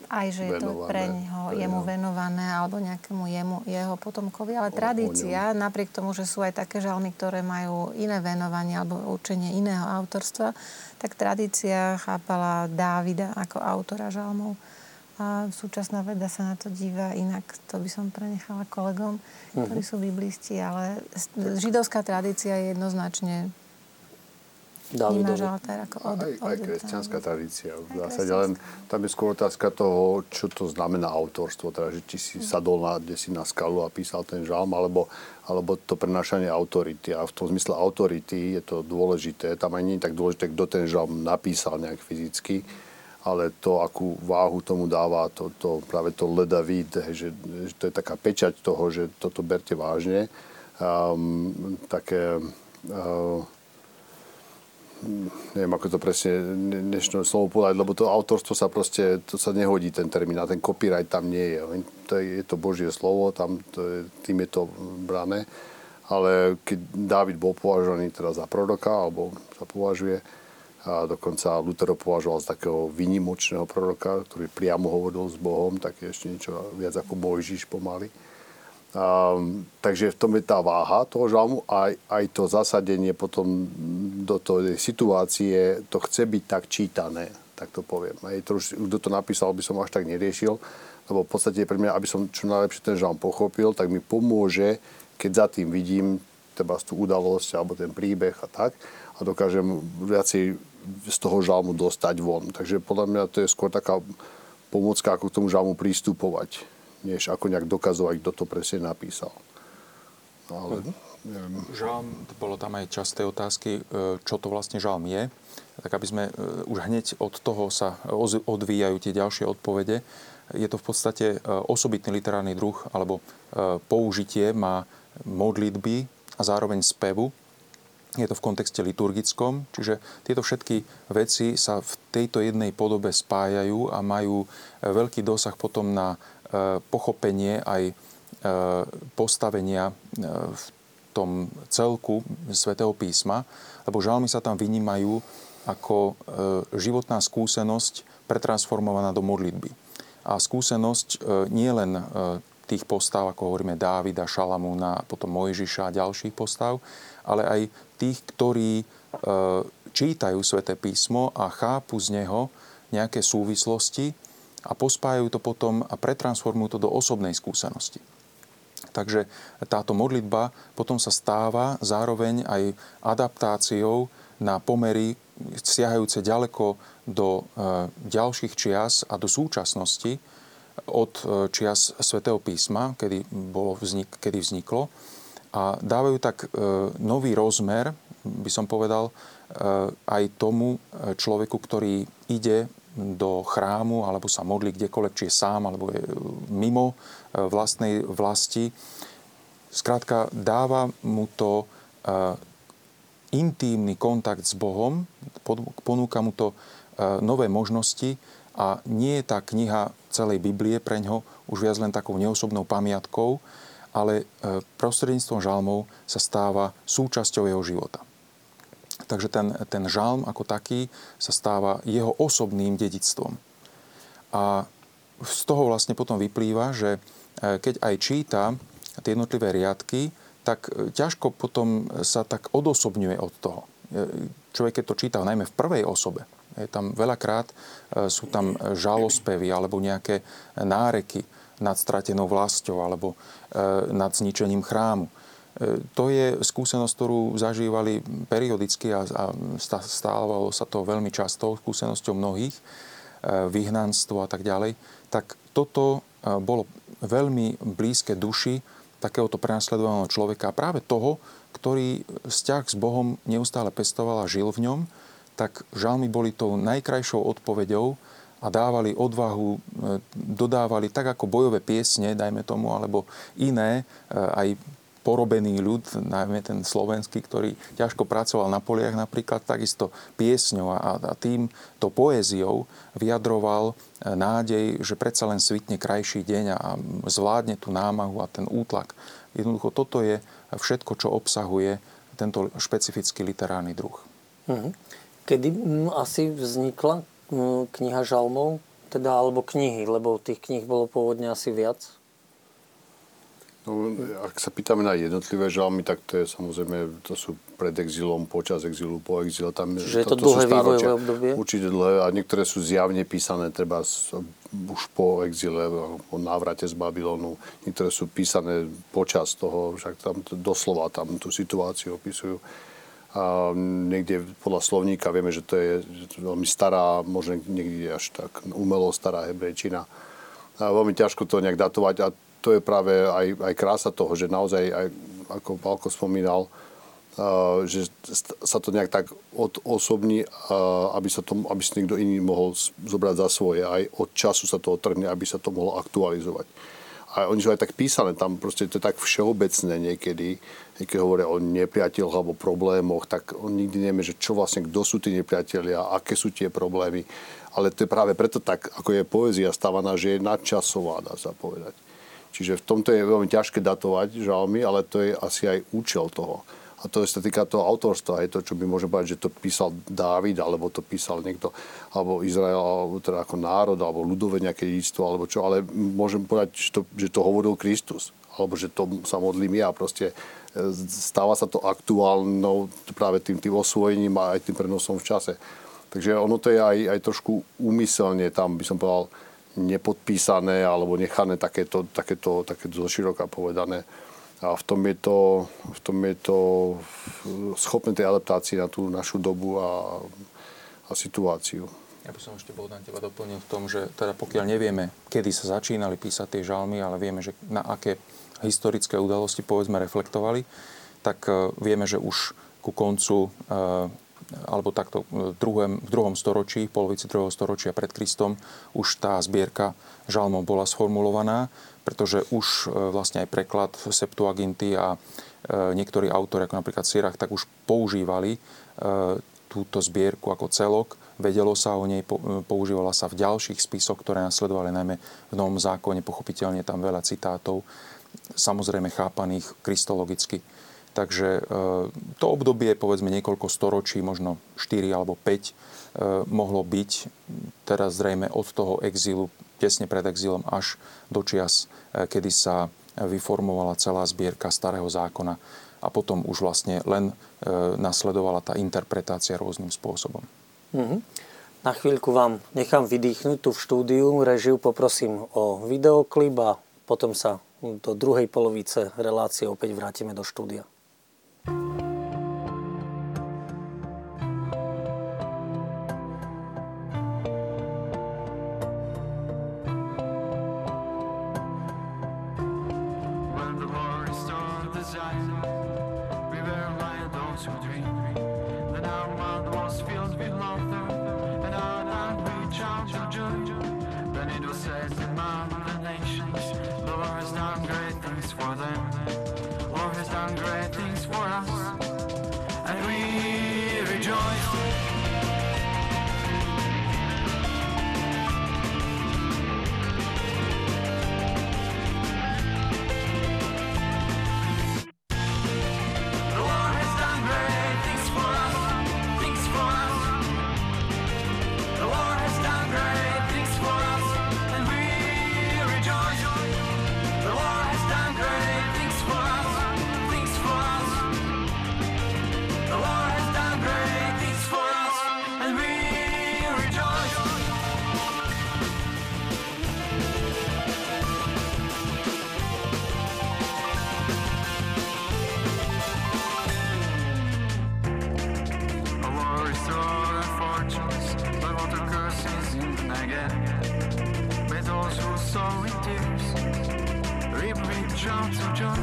aj, že je to pre neho, jemu venované alebo nejakému jemu, jeho potomkovi. Ale tradícia, napriek tomu, že sú aj také žalmy, ktoré majú iné venovanie alebo určenie iného autorstva, tak tradícia chápala Dávida ako autora žalmov. A súčasná veda sa na to díva inak. To by som prenechala kolegom, ktorí mhm. sú biblisti, ale židovská tradícia je jednoznačne Dávidovi. ako od, aj, aj kresťanská tradícia v zásade, len tam je skôr otázka toho, čo to znamená autorstvo, teda, že či si mm. sadol na, si na skalu a písal ten žalm, alebo, alebo to prenášanie autority. A v tom zmysle autority je to dôležité, tam aj nie je tak dôležité, kto ten žalm napísal nejak fyzicky, ale to, akú váhu tomu dáva, to, to práve to Le David, že, že to je taká pečať toho, že toto berte vážne. Um, také uh, neviem ako to presne dnešné slovo povedať, lebo to autorstvo sa proste, to sa nehodí ten termín a ten copyright tam nie je. To je, je to Božie slovo, tam to je, tým je to brané. Ale keď Dávid bol považovaný teda za proroka, alebo sa považuje, a dokonca Luther považoval za takého vynimočného proroka, ktorý priamo hovoril s Bohom, tak je ešte niečo viac ako Mojžiš pomaly. Um, takže v tom je tá váha toho žalmu a aj, aj to zasadenie potom do tej situácie, to chce byť tak čítané, tak to poviem. Aj to už, kto to napísal, by som až tak neriešil, lebo v podstate pre mňa, aby som čo najlepšie ten žalm pochopil, tak mi pomôže, keď za tým vidím teba tú udalosť alebo ten príbeh a tak a dokážem viacej z toho žalmu dostať von. Takže podľa mňa to je skôr taká pomocka, ako k tomu žalmu prístupovať než ako nejak dokazovať, kto to presne napísal. Ale, neviem. Žalm, bolo tam aj časté otázky, e, čo to vlastne žalm je. Tak aby sme e, už hneď od toho sa odvíjajú tie ďalšie odpovede. Je to v podstate e, osobitný literárny druh, alebo použitie má modlitby a zároveň spevu. Je to v kontexte liturgickom, čiže tieto všetky veci sa v tejto jednej podobe spájajú a majú veľký dosah potom na pochopenie aj e, postavenia e, v tom celku svätého písma, lebo žalmy sa tam vynímajú ako životná skúsenosť pretransformovaná do modlitby. A skúsenosť nie len tých postav, ako hovoríme Dávida, Šalamúna, potom Mojžiša a ďalších postav, ale aj tých, ktorí čítajú sväté písmo a chápu z neho nejaké súvislosti, a pospájajú to potom a pretransformujú to do osobnej skúsenosti. Takže táto modlitba potom sa stáva zároveň aj adaptáciou na pomery siahajúce ďaleko do e, ďalších čias a do súčasnosti od e, čias svätého písma, kedy, bolo vznik, kedy vzniklo. A dávajú tak e, nový rozmer, by som povedal, aj tomu človeku, ktorý ide do chrámu alebo sa modlí kdekoľvek, či je sám alebo je mimo e, vlastnej vlasti. Skrátka, dáva mu to e, intímny kontakt s Bohom, ponúka mu to e, nové možnosti a nie je tá kniha celej Biblie pre ňo už viac len takou neosobnou pamiatkou, ale prostredníctvom žalmov sa stáva súčasťou jeho života. Takže ten, ten žalm ako taký sa stáva jeho osobným dedictvom. A z toho vlastne potom vyplýva, že e, keď aj číta tie jednotlivé riadky, tak e, ťažko potom sa tak odosobňuje od toho. E, človek, keď to číta najmä v prvej osobe, je tam veľakrát sú tam žalospevy alebo nejaké náreky nad stratenou vlastou alebo nad zničením chrámu. To je skúsenosť, ktorú zažívali periodicky a, stávalo sa to veľmi často skúsenosťou mnohých, e, vyhnanstvo a tak ďalej. Tak toto e, bolo veľmi blízke duši takéhoto prenasledovaného človeka, práve toho, ktorý vzťah s Bohom neustále pestoval a žil v ňom, tak žalmy boli tou najkrajšou odpoveďou a dávali odvahu, e, dodávali tak ako bojové piesne, dajme tomu, alebo iné, aj porobený ľud, najmä ten slovenský, ktorý ťažko pracoval na poliach napríklad, takisto piesňou a, a týmto poéziou vyjadroval e, nádej, že predsa len svitne krajší deň a zvládne tú námahu a ten útlak. Jednoducho toto je všetko, čo obsahuje tento špecifický literárny druh. Mhm. Kedy asi vznikla kniha žalmov, teda alebo knihy, lebo tých knih bolo pôvodne asi viac? No, ak sa pýtame na jednotlivé žalmy, tak to je samozrejme, to sú pred exilom, počas exilu, po exile. Tam, Že je to, to dlhé vývojové obdobie? Určite dlhé a niektoré sú zjavne písané treba už po exile, po návrate z Babylonu. Niektoré sú písané počas toho, však tam doslova tam tú situáciu opisujú. A niekde podľa slovníka vieme, že to je veľmi stará, možno niekde až tak umelo stará hebrejčina. A veľmi ťažko to nejak datovať a to je práve aj, aj krása toho, že naozaj, aj, ako Palko spomínal, uh, že sa to nejak tak odosobní, uh, aby, sa to, aby si niekto iný mohol zobrať za svoje. Aj od času sa to otrhne, aby sa to mohlo aktualizovať. A oni sú aj tak písané, tam proste to je tak všeobecné niekedy, keď hovoria o nepriateľoch alebo problémoch, tak on nikdy nevie, že čo vlastne, kto sú tí nepriatelia, aké sú tie problémy. Ale to je práve preto tak, ako je poézia stávaná, že je nadčasová, dá sa povedať. Čiže v tomto je veľmi ťažké datovať žalmy, ale to je asi aj účel toho. A to sa týka toho autorstva, je to, čo by môžem povedať, že to písal Dávid, alebo to písal niekto, alebo Izrael, alebo teda ako národ, alebo ľudové nejaké dedictvo, alebo čo, ale môžem povedať, že to, že to hovoril Kristus, alebo že to sa modlím ja. Proste e, stáva sa to aktuálnou práve tým, tým osvojením a aj tým prenosom v čase. Takže ono to je aj, aj trošku úmyselne tam, by som povedal, nepodpísané alebo nechané takéto, takéto, takéto zoširoka povedané a v tom je to, v tom je to schopné tej adaptácii na tú našu dobu a, a situáciu. Ja by som ešte bol na teba doplnil v tom, že teda pokiaľ nevieme, kedy sa začínali písať tie žalmy, ale vieme, že na aké historické udalosti povedzme reflektovali, tak uh, vieme, že už ku koncu uh, alebo takto v druhom, v druhom storočí, polovici druhého storočia pred Kristom, už tá zbierka žalmov bola sformulovaná pretože už e, vlastne aj preklad Septuaginty a e, niektorí autori, ako napríklad Sirach, tak už používali e, túto zbierku ako celok. Vedelo sa o nej, používala sa v ďalších spisoch, ktoré nasledovali najmä v Novom zákone, pochopiteľne tam veľa citátov, samozrejme chápaných kristologicky. Takže to obdobie, povedzme niekoľko storočí, možno 4 alebo 5, mohlo byť teraz zrejme od toho exílu tesne pred exílom až do čias, e, kedy sa vyformovala celá zbierka starého zákona a potom už vlastne len e, nasledovala tá interpretácia rôznym spôsobom. Mm-hmm. Na chvíľku vám nechám vydýchnuť tu v štúdiu. Režiu poprosím o videoklip a potom sa do druhej polovice relácie opäť vrátime do štúdia. again. May those who sow in tears reap with shouts of joy,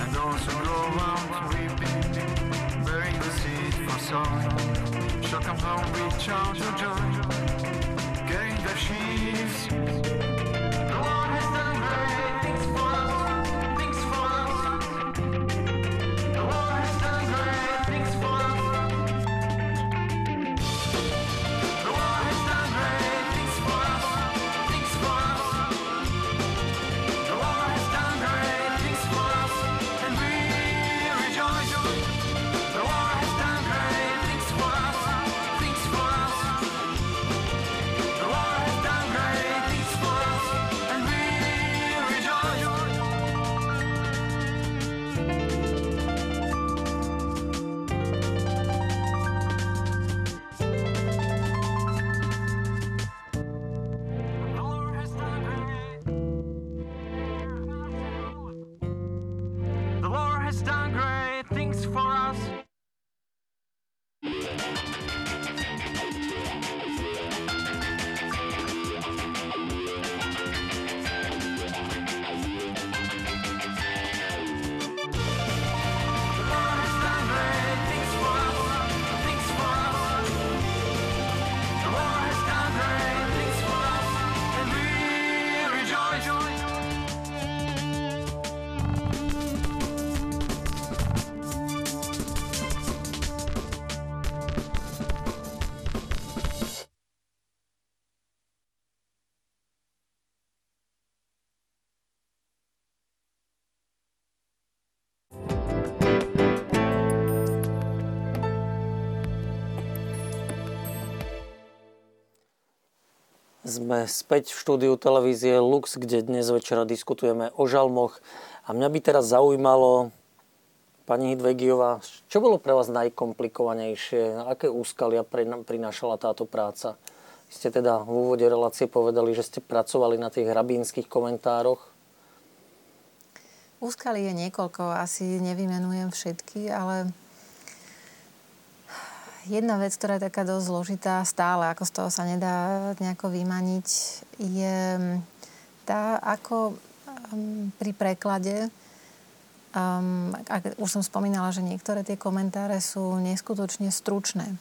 and those who go out weeping, bearing the seed for sowing, shall come home with shouts of joy, carrying their sheaves. Sme späť v štúdiu televízie Lux, kde dnes večera diskutujeme o žalmoch. A mňa by teraz zaujímalo, pani Hidvegiová, čo bolo pre vás najkomplikovanejšie? Aké úskalia prinášala táto práca? Ste teda v úvode relácie povedali, že ste pracovali na tých rabínskych komentároch. Úskali je niekoľko, asi nevymenujem všetky, ale jedna vec, ktorá je taká dosť zložitá stále, ako z toho sa nedá nejako vymaniť, je mm, tá, ako um, pri preklade, um, ak, už som spomínala, že niektoré tie komentáre sú neskutočne stručné.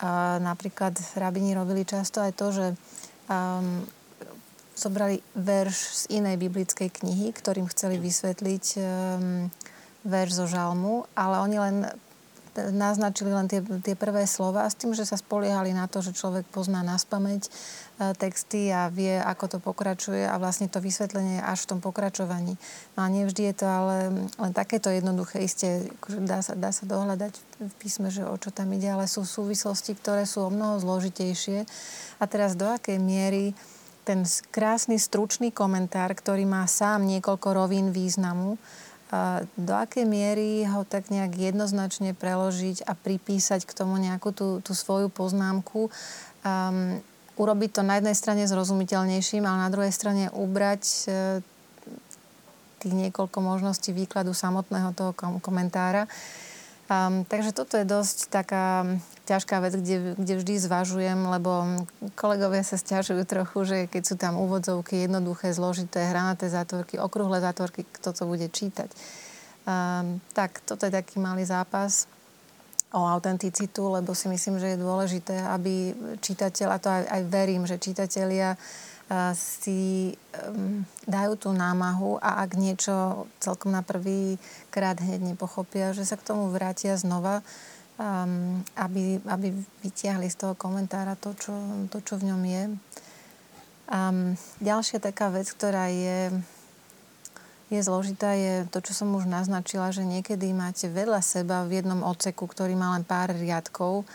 Uh, napríklad rabini robili často aj to, že um, zobrali verš z inej biblickej knihy, ktorým chceli vysvetliť um, verš zo žalmu, ale oni len naznačili len tie, tie prvé slova s tým, že sa spoliehali na to, že človek pozná na spameť e, texty a vie, ako to pokračuje a vlastne to vysvetlenie je až v tom pokračovaní. No a nevždy je to ale len takéto jednoduché. Isté, akože dá sa, dá sa dohľadať v písme, že o čo tam ide, ale sú súvislosti, ktoré sú o mnoho zložitejšie. A teraz do akej miery ten krásny, stručný komentár, ktorý má sám niekoľko rovín významu, do akej miery ho tak nejak jednoznačne preložiť a pripísať k tomu nejakú tú, tú svoju poznámku. Um, urobiť to na jednej strane zrozumiteľnejším, ale na druhej strane ubrať uh, tých niekoľko možností výkladu samotného toho komentára. Um, takže toto je dosť taká ťažká vec, kde, kde vždy zvažujem, lebo kolegovia sa stiažujú trochu, že keď sú tam úvodzovky jednoduché, zložité, hranaté zátvorky, okrúhle zátvorky, kto to bude čítať. Um, tak toto je taký malý zápas o autenticitu, lebo si myslím, že je dôležité, aby čitateľ, a to aj, aj verím, že čitatelia si dajú tú námahu a ak niečo celkom na prvý krát hneď nepochopia, že sa k tomu vrátia znova, aby, aby vytiahli z toho komentára to, čo, to, čo v ňom je. Um, ďalšia taká vec, ktorá je, je zložitá, je to, čo som už naznačila, že niekedy máte vedľa seba v jednom odseku, ktorý má len pár riadkov,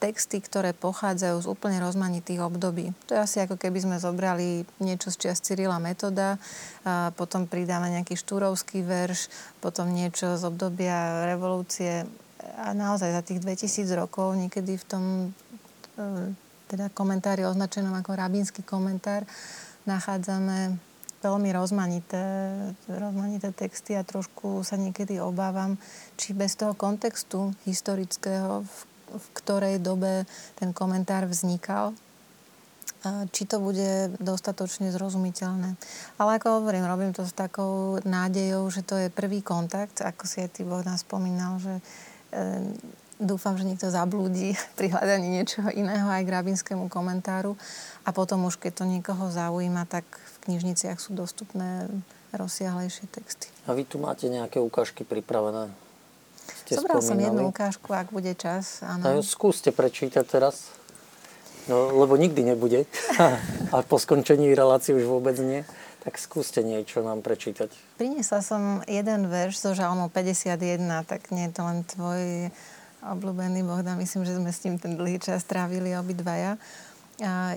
texty, ktoré pochádzajú z úplne rozmanitých období. To je asi ako keby sme zobrali niečo z čias Cyrila Metoda, a potom pridáme nejaký štúrovský verš, potom niečo z obdobia revolúcie a naozaj za tých 2000 rokov niekedy v tom e, teda komentári označenom ako rabínsky komentár nachádzame veľmi rozmanité, rozmanité texty a trošku sa niekedy obávam, či bez toho kontextu historického, v v ktorej dobe ten komentár vznikal, či to bude dostatočne zrozumiteľné. Ale ako hovorím, robím to s takou nádejou, že to je prvý kontakt, ako si aj ty Bohdan spomínal, že e, dúfam, že niekto zablúdi pri hľadaní niečoho iného aj k rabinskému komentáru a potom už, keď to niekoho zaujíma, tak v knižniciach sú dostupné rozsiahlejšie texty. A vy tu máte nejaké ukážky pripravené? Ste Zobral spomínali. som jednu ukážku, ak bude čas. Áno. Skúste prečítať teraz. No, lebo nikdy nebude. a po skončení relácie už vôbec nie. Tak skúste niečo nám prečítať. Priniesla som jeden verš zo Žalmu 51, tak nie je to len tvoj obľúbený Bohdan. Myslím, že sme s ním ten dlhý čas trávili obidvaja.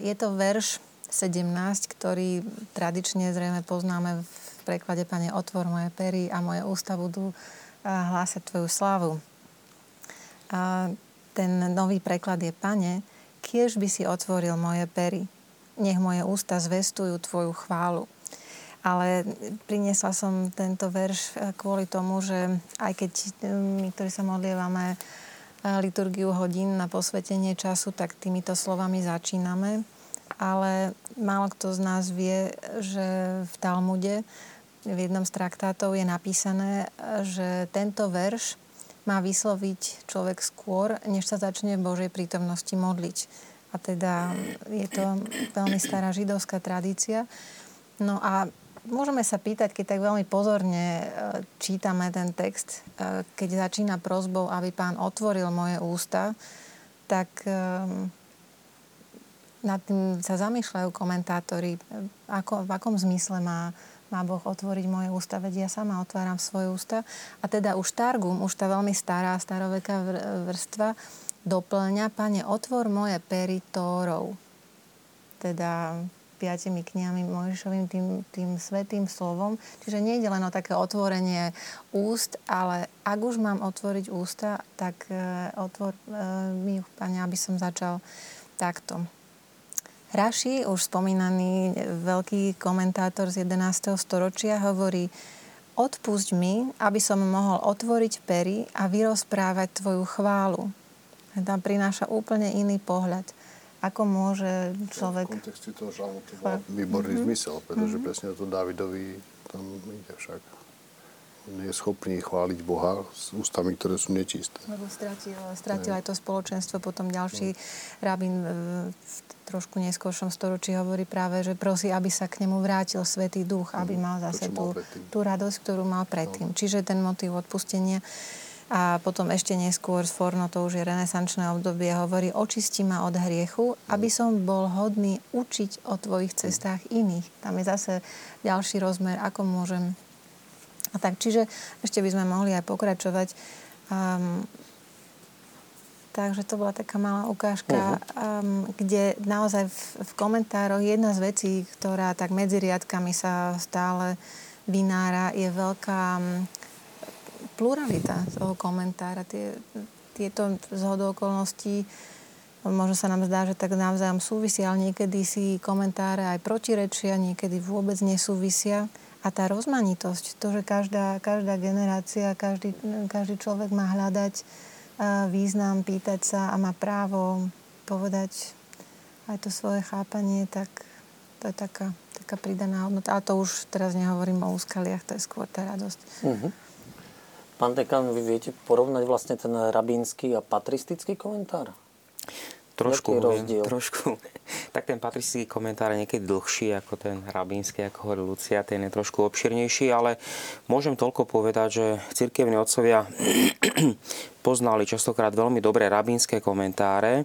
Je to verš 17, ktorý tradične zrejme poznáme v preklade Pane Otvor moje pery a moje ústa budú hlásať Tvoju slavu. A ten nový preklad je, Pane, kiež by si otvoril moje pery. Nech moje ústa zvestujú Tvoju chválu. Ale priniesla som tento verš e, kvôli tomu, že aj keď e, my, ktorí sa modlievame e, liturgiu hodín na posvetenie času, tak týmito slovami začíname. Ale málo kto z nás vie, že v Talmude v jednom z traktátov je napísané, že tento verš má vysloviť človek skôr, než sa začne v Božej prítomnosti modliť. A teda je to veľmi stará židovská tradícia. No a môžeme sa pýtať, keď tak veľmi pozorne e, čítame ten text, e, keď začína prozbou, aby pán otvoril moje ústa, tak e, nad tým sa zamýšľajú komentátori, ako, v akom zmysle má má Boh otvoriť moje ústa, veď ja sama otváram svoje ústa. A teda už Targum, už tá veľmi stará, staroveká vrstva, doplňa, pane, otvor moje pery teda piatimi knihami Mojžišovým, tým, tým svetým slovom. Čiže nie je len o také otvorenie úst, ale ak už mám otvoriť ústa, tak e, otvor e, mi, Pane, aby som začal takto. Raši, už spomínaný veľký komentátor z 11. storočia, hovorí, odpusť mi, aby som mohol otvoriť pery a vyrozprávať Tvoju chválu. Tam prináša úplne iný pohľad ako môže človek... V kontexte toho žalmu to má výborný mm-hmm. zmysel, pretože mm-hmm. presne to Dávidovi tam ide však. On je schopný chváliť Boha s ústami, ktoré sú nečisté. Lebo stratil, stratil aj to spoločenstvo. Potom ďalší no. rabín v trošku neskôršom storočí hovorí práve, že prosí, aby sa k nemu vrátil Svetý Duch, aby mhm. mal zase to, tú, tú radosť, ktorú mal predtým. No. Čiže ten motív odpustenia a potom ešte neskôr z Forno, to už je renesančné obdobie, hovorí, očisti ma od hriechu, aby som bol hodný učiť o tvojich cestách iných. Tam je zase ďalší rozmer, ako môžem. A tak, čiže ešte by sme mohli aj pokračovať. Um, takže to bola taká malá ukážka, um, kde naozaj v, v komentároch jedna z vecí, ktorá tak medzi riadkami sa stále vynára, je veľká um, pluralita toho komentára. Tie, tieto zhodou okolností možno sa nám zdá, že tak navzájom súvisia, ale niekedy si komentáre aj protirečia, niekedy vôbec nesúvisia. A tá rozmanitosť, to, že každá, každá generácia, každý, každý človek má hľadať význam, pýtať sa a má právo povedať aj to svoje chápanie, tak to je taká, taká pridaná hodnota. Ale to už teraz nehovorím o úskaliach, to je skôr tá radosť. Uh-huh. Pán dekan, vy viete porovnať vlastne ten rabínsky a patristický komentár? Trošku, viem, trošku. Tak ten patristický komentár je niekedy dlhší ako ten rabínsky, ako hovorí Lucia, ten je trošku obširnejší, ale môžem toľko povedať, že cirkevní otcovia poznali častokrát veľmi dobré rabínske komentáre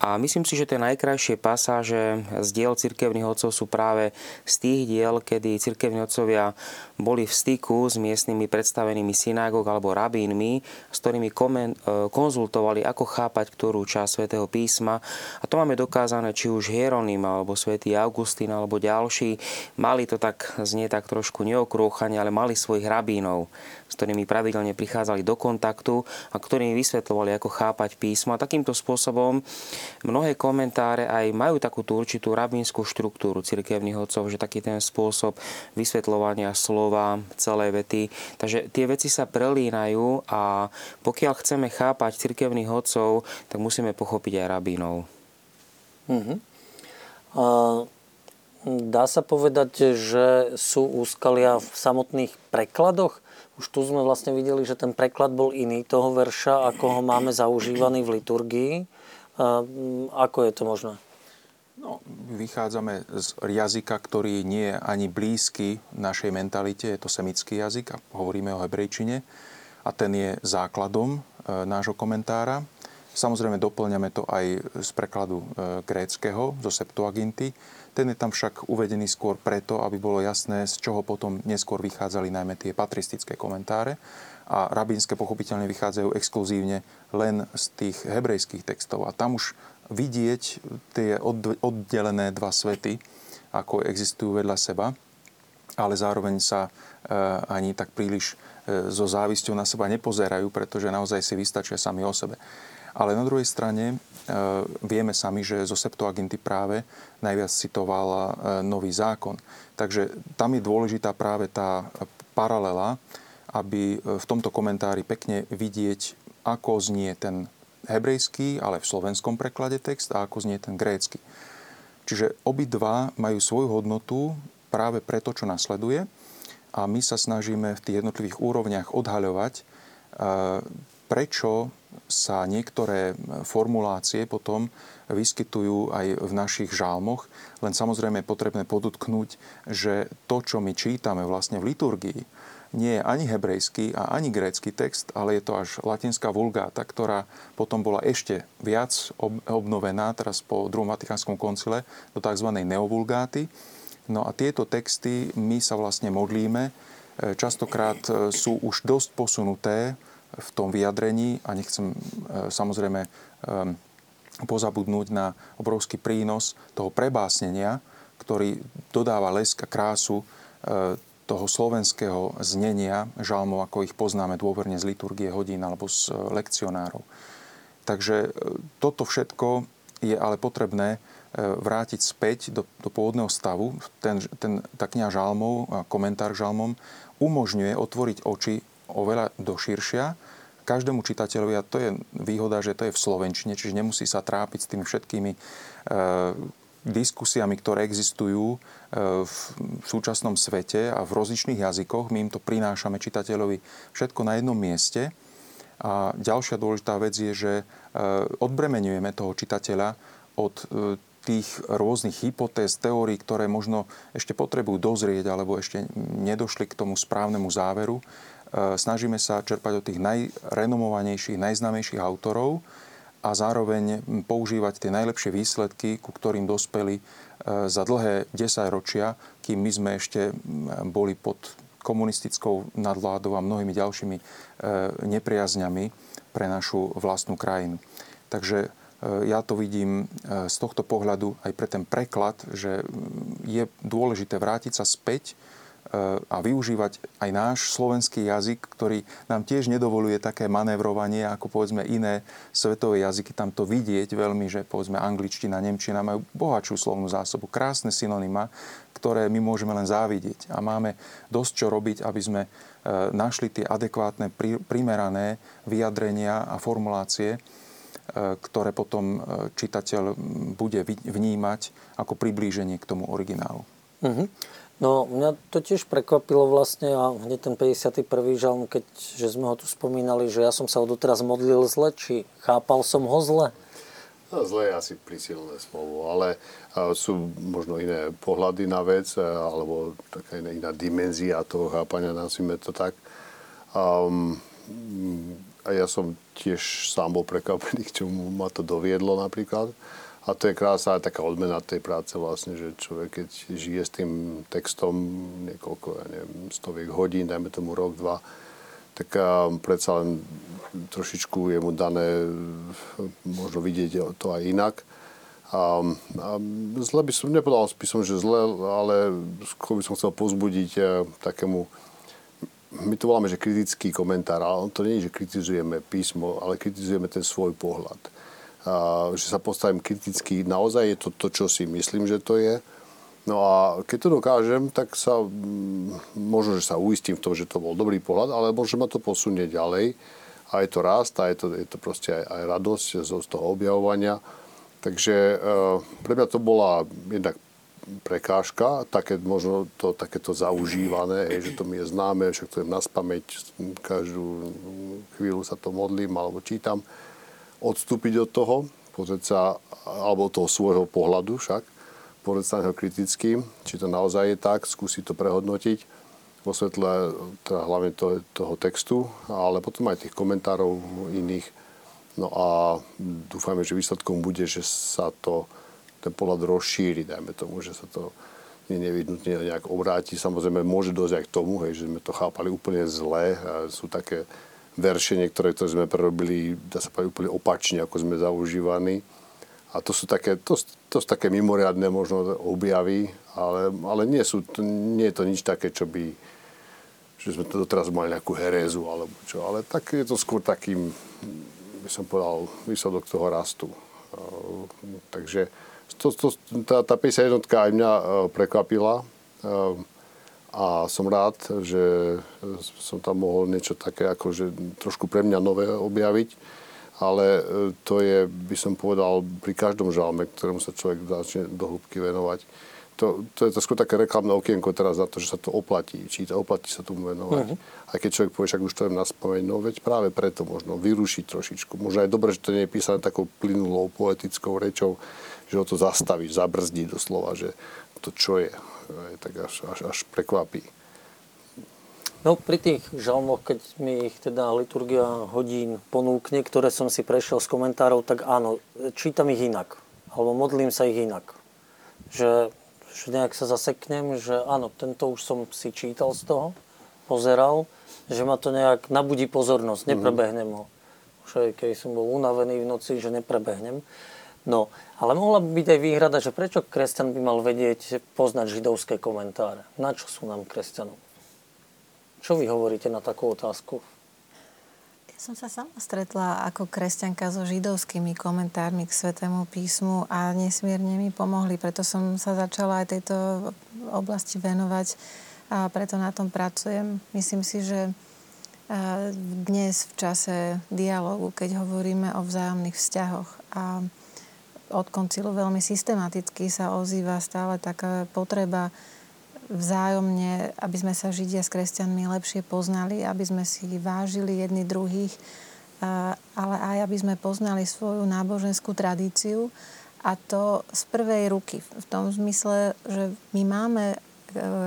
a myslím si, že tie najkrajšie pasáže z diel cirkevných otcov sú práve z tých diel, kedy cirkevní otcovia boli v styku s miestnymi predstavenými synagóg alebo rabínmi, s ktorými komen, e, konzultovali, ako chápať ktorú časť svätého písma. A to máme dokázané, či už Hieronym alebo svätý Augustín alebo ďalší. Mali to tak, znie tak trošku neokrúchane, ale mali svojich rabínov, s ktorými pravidelne prichádzali do kontaktu a ktorými vysvetľovali, ako chápať písmo. A takýmto spôsobom mnohé komentáre aj majú takúto určitú rabínsku štruktúru cirkevných odcov, že taký ten spôsob vysvetľovania slova, celé vety. Takže tie veci sa prelínajú a pokiaľ chceme chápať cirkevných odcov, tak musíme pochopiť aj rabínov. Uh-huh. A dá sa povedať, že sú úskalia v samotných prekladoch? Už tu sme vlastne videli, že ten preklad bol iný toho verša, ako ho máme zaužívaný v liturgii. Ako je to možné? No, vychádzame z jazyka, ktorý nie je ani blízky našej mentalite, je to semický jazyk a hovoríme o hebrejčine a ten je základom e, nášho komentára. Samozrejme doplňame to aj z prekladu e, gréckého, zo Septuaginty. Ten je tam však uvedený skôr preto, aby bolo jasné, z čoho potom neskôr vychádzali najmä tie patristické komentáre. A rabínske pochopiteľne vychádzajú exkluzívne len z tých hebrejských textov. A tam už vidieť tie oddelené dva svety, ako existujú vedľa seba, ale zároveň sa e, ani tak príliš e, so závisťou na seba nepozerajú, pretože naozaj si vystačia sami o sebe. Ale na druhej strane E, vieme sami, že zo Septuaginty práve najviac citoval e, Nový zákon. Takže tam je dôležitá práve tá paralela, aby e, v tomto komentári pekne vidieť, ako znie ten hebrejský, ale v slovenskom preklade text a ako znie ten grécky. Čiže obidva majú svoju hodnotu práve preto, čo nasleduje a my sa snažíme v tých jednotlivých úrovniach odhaľovať, prečo sa niektoré formulácie potom vyskytujú aj v našich žálmoch, len samozrejme je potrebné podotknúť, že to, čo my čítame vlastne v liturgii, nie je ani hebrejský a ani grécky text, ale je to až latinská vulgáta, ktorá potom bola ešte viac obnovená teraz po druhom Vatikánskom koncile do tzv. neovulgáty. No a tieto texty my sa vlastne modlíme. Častokrát sú už dosť posunuté v tom vyjadrení a nechcem e, samozrejme e, pozabudnúť na obrovský prínos toho prebásnenia, ktorý dodáva lesk a krásu e, toho slovenského znenia žalmov, ako ich poznáme dôverne z liturgie hodín alebo z lekcionárov. Takže toto všetko je ale potrebné vrátiť späť do, do pôvodného stavu. Ten, ten, tá kniha žalmov, komentár žalmom, umožňuje otvoriť oči oveľa do širšia každému čitateľovi, a to je výhoda, že to je v slovenčine, čiže nemusí sa trápiť s tými všetkými e, diskusiami, ktoré existujú e, v súčasnom svete a v rozličných jazykoch. My im to prinášame čitateľovi všetko na jednom mieste. A ďalšia dôležitá vec je, že e, odbremenujeme toho čitateľa od tých rôznych hypotéz, teórií, ktoré možno ešte potrebujú dozrieť alebo ešte nedošli k tomu správnemu záveru snažíme sa čerpať od tých najrenomovanejších, najznámejších autorov a zároveň používať tie najlepšie výsledky, ku ktorým dospeli e, za dlhé desaťročia, kým my sme ešte boli pod komunistickou nadvládou a mnohými ďalšími e, nepriazňami pre našu vlastnú krajinu. Takže ja to vidím z tohto pohľadu aj pre ten preklad, že je dôležité vrátiť sa späť a využívať aj náš slovenský jazyk, ktorý nám tiež nedovoluje také manévrovanie ako povedzme iné svetové jazyky. Tam to vidieť veľmi, že povedzme angličtina, nemčina majú bohatšiu slovnú zásobu, krásne synonyma, ktoré my môžeme len závidieť. A máme dosť čo robiť, aby sme e, našli tie adekvátne, primerané vyjadrenia a formulácie, e, ktoré potom e, čitateľ bude vnímať ako priblíženie k tomu originálu. Uh-huh. No, mňa to tiež prekvapilo vlastne a hneď ten 51. žalm, keď že sme ho tu spomínali, že ja som sa ho doteraz modlil zle, či chápal som ho zle? No, zle je asi prísilné slovo, ale sú možno iné pohľady na vec, alebo taká iná, iná dimenzia toho chápania, nazvime to tak. Um, a ja som tiež sám bol prekvapený, k čomu ma to doviedlo napríklad. A to je krása aj taká odmena tej práce vlastne, že človek keď žije s tým textom niekoľko, ja neviem, stoviek hodín, dajme tomu rok, dva, tak predsa len trošičku je mu dané možno vidieť to aj inak. A, a zle by som, nepovedal by som, že zle, ale skôr by som chcel pozbudiť a, takému my to voláme, že kritický komentár, ale to nie je, že kritizujeme písmo, ale kritizujeme ten svoj pohľad že sa postavím kriticky. Naozaj je to to, čo si myslím, že to je. No a keď to dokážem, tak sa mm, možno, že sa uistím v tom, že to bol dobrý pohľad, ale možno ma to posunie ďalej. A je to rast a je to, je to proste aj, aj radosť z, z toho objavovania. Takže e, pre mňa to bola jednak prekážka, také, možno to takéto zaužívané, hej, že to mi je známe, však to je na spameť, každú chvíľu sa to modlím alebo čítam odstúpiť od toho, pozrieť sa, alebo toho svojho pohľadu však, pozrieť sa neho kriticky, či to naozaj je tak, skúsiť to prehodnotiť vo svetle teda hlavne toho, toho textu, ale potom aj tých komentárov iných. No a dúfajme, že výsledkom bude, že sa to, ten pohľad rozšíri, dajme tomu, že sa to nevyhnutne nejak obráti. Samozrejme, môže dosť aj k tomu, hej, že sme to chápali úplne zle. Sú také verše niektoré, ktoré sme prerobili, dá sa povedať, úplne opačne, ako sme zaužívaní. A to sú také, to, to sú také mimoriadne možno objavy, ale, ale nie, sú, nie je to nič také, čo by že sme to doteraz mali nejakú herézu alebo čo, ale tak je to skôr takým, by som povedal, výsledok toho rastu. Takže to, to, tá, tá 51 aj mňa e, prekvapila a som rád, že som tam mohol niečo také akože trošku pre mňa nové objaviť, ale e, to je, by som povedal, pri každom žalme, ktorému sa človek začne do hĺbky venovať. To, to je to skôr také reklamné okienko teraz na to, že sa to oplatí čítať, oplatí sa tomu venovať. Uh-huh. Aj keď človek povie, však už to je na spomeň, no veď práve preto možno vyrušiť trošičku. Možno aj dobre, že to nie je písané takou plynulou poetickou rečou, že ho to zastaví, zabrzdí doslova, že to čo je tak až, až, až prekvapí. No pri tých žalmoch, keď mi ich teda liturgia hodín ponúkne, ktoré som si prešiel z komentárov, tak áno, čítam ich inak. Alebo modlím sa ich inak. Že, že nejak sa zaseknem, že áno, tento už som si čítal z toho, pozeral, že ma to nejak nabudí pozornosť, mhm. neprebehnem ho. Už aj keď som bol unavený v noci, že neprebehnem. No, ale mohla by byť aj výhrada, že prečo kresťan by mal vedieť, poznať židovské komentáre? Na čo sú nám kresťanom? Čo vy hovoríte na takú otázku? som sa sama stretla ako kresťanka so židovskými komentármi k Svetému písmu a nesmierne mi pomohli, preto som sa začala aj tejto oblasti venovať a preto na tom pracujem. Myslím si, že dnes v čase dialogu, keď hovoríme o vzájomných vzťahoch a od koncilu veľmi systematicky sa ozýva stále taká potreba vzájomne, aby sme sa Židia s kresťanmi lepšie poznali, aby sme si vážili jedni druhých, ale aj aby sme poznali svoju náboženskú tradíciu a to z prvej ruky. V tom zmysle, že my máme e,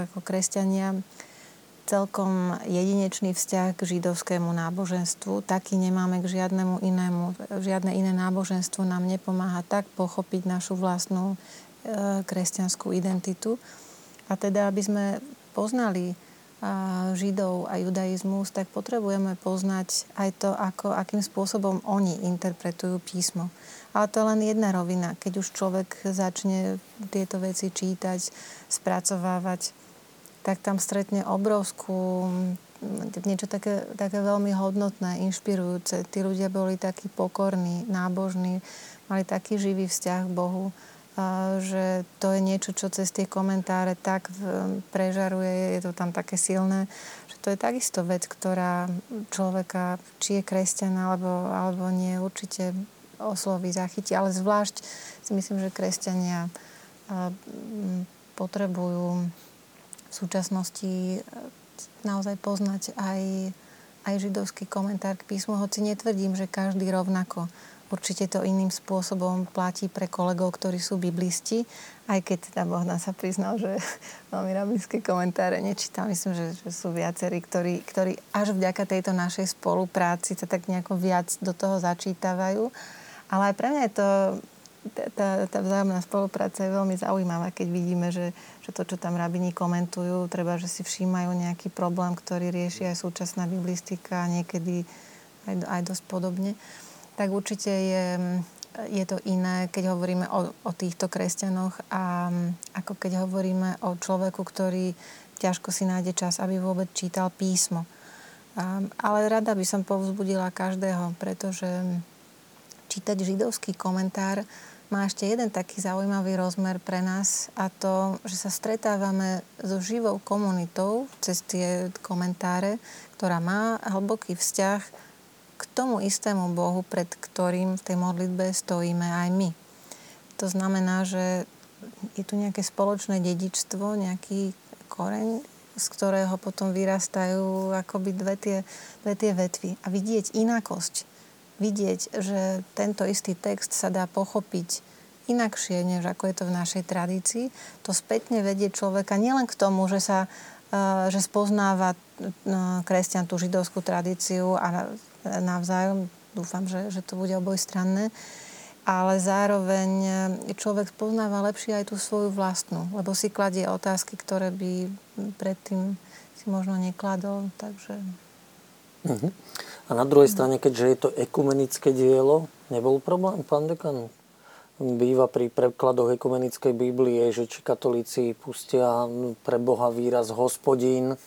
ako kresťania celkom jedinečný vzťah k židovskému náboženstvu. Taký nemáme k žiadnemu inému. Žiadne iné náboženstvo nám nepomáha tak pochopiť našu vlastnú e, kresťanskú identitu. A teda, aby sme poznali Židov a judaizmus, tak potrebujeme poznať aj to, ako, akým spôsobom oni interpretujú písmo. Ale to je len jedna rovina. Keď už človek začne tieto veci čítať, spracovávať, tak tam stretne obrovskú, niečo také, také veľmi hodnotné, inšpirujúce. Tí ľudia boli takí pokorní, nábožní, mali taký živý vzťah k Bohu že to je niečo, čo cez tie komentáre tak prežaruje, je to tam také silné, že to je takisto vec, ktorá človeka, či je kresťan alebo, alebo nie, určite osloví, zachytí. Ale zvlášť si myslím, že kresťania potrebujú v súčasnosti naozaj poznať aj, aj židovský komentár k písmu, hoci netvrdím, že každý rovnako Určite to iným spôsobom platí pre kolegov, ktorí sú biblisti, aj keď teda Bohdan sa priznal, že veľmi rabinské komentáre nečítam. Myslím, že, že sú viacerí, ktorí, ktorí až vďaka tejto našej spolupráci sa tak nejako viac do toho začítavajú. Ale aj pre mňa je to, tá, tá vzájomná spolupráca je veľmi zaujímavá, keď vidíme, že, že to, čo tam rabini komentujú, treba, že si všímajú nejaký problém, ktorý rieši aj súčasná biblistika, niekedy aj, aj dosť podobne tak určite je, je to iné, keď hovoríme o, o týchto kresťanoch a ako keď hovoríme o človeku, ktorý ťažko si nájde čas, aby vôbec čítal písmo. A, ale rada by som povzbudila každého, pretože čítať židovský komentár má ešte jeden taký zaujímavý rozmer pre nás a to, že sa stretávame so živou komunitou cez tie komentáre, ktorá má hlboký vzťah k tomu istému Bohu, pred ktorým v tej modlitbe stojíme aj my. To znamená, že je tu nejaké spoločné dedičstvo, nejaký koreň, z ktorého potom vyrastajú akoby dve tie, dve tie vetvy. A vidieť inakosť, vidieť, že tento istý text sa dá pochopiť inakšie, než ako je to v našej tradícii, to spätne vedie človeka nielen k tomu, že sa eh, že spoznáva eh, kresťan tú židovskú tradíciu a navzájom. Dúfam, že, že to bude obojstranné. Ale zároveň e, človek poznáva lepšie aj tú svoju vlastnú, lebo si kladie otázky, ktoré by predtým si možno nekladol. Takže... Uh-huh. A na druhej strane, keďže je to ekumenické dielo, nebol problém, pán dekan? Býva pri prekladoch ekumenickej Biblie, že či katolíci pustia pre Boha výraz hospodín,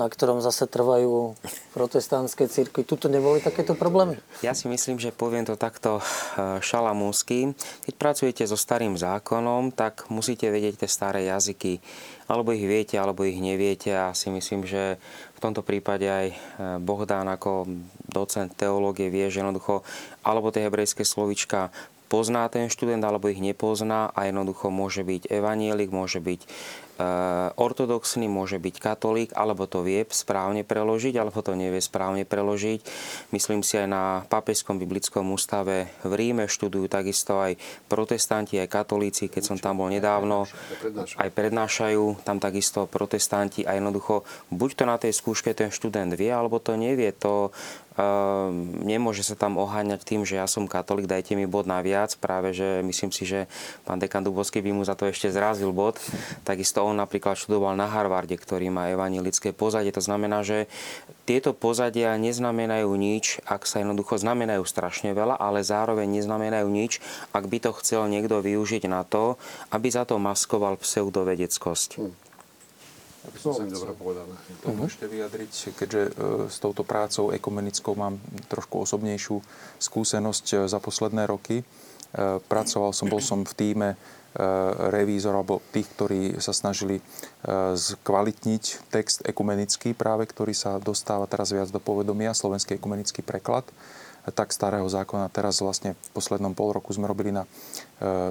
na ktorom zase trvajú protestantské církvy. Tuto neboli takéto problémy? Ja si myslím, že poviem to takto e, šalamúnsky. Keď pracujete so starým zákonom, tak musíte vedieť tie staré jazyky. Alebo ich viete, alebo ich neviete. A si myslím, že v tomto prípade aj e, Bohdán ako docent teológie vie, že jednoducho alebo tie hebrejské slovička pozná ten študent alebo ich nepozná a jednoducho môže byť evanielik, môže byť ortodoxný, môže byť katolík, alebo to vie správne preložiť, alebo to nevie správne preložiť. Myslím si aj na Papeskom biblickom ústave v Ríme študujú takisto aj protestanti, aj katolíci, keď som tam bol nedávno, aj prednášajú tam takisto protestanti a jednoducho buď to na tej skúške ten študent vie, alebo to nevie. To nemôže sa tam oháňať tým, že ja som katolík, dajte mi bod naviac. Práve, že myslím si, že pán dekan Dubovský by mu za to ešte zrazil bod. Takisto on napríklad študoval na Harvarde, ktorý má evanilické pozadie. To znamená, že tieto pozadia neznamenajú nič, ak sa jednoducho znamenajú strašne veľa, ale zároveň neznamenajú nič, ak by to chcel niekto využiť na to, aby za to maskoval pseudovedeckosť. Aby som sa chcel uh-huh. ešte vyjadriť, keďže e, s touto prácou ekumenickou mám trošku osobnejšiu skúsenosť e, za posledné roky. E, pracoval som, bol som v týme revízor alebo tých, ktorí sa snažili zkvalitniť text ekumenický práve, ktorý sa dostáva teraz viac do povedomia, slovenský ekumenický preklad tak starého zákona. Teraz vlastne v poslednom pol roku sme robili na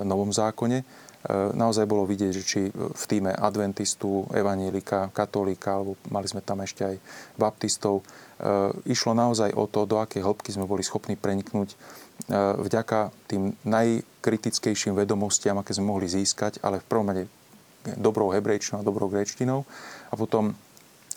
novom zákone naozaj bolo vidieť, že či v týme adventistu, evanílika, katolíka, alebo mali sme tam ešte aj baptistov, e, išlo naozaj o to, do akej hĺbky sme boli schopní preniknúť e, vďaka tým najkritickejším vedomostiam, aké sme mohli získať, ale v prvom rade dobrou hebrejčinou a dobrou gréčtinou. A potom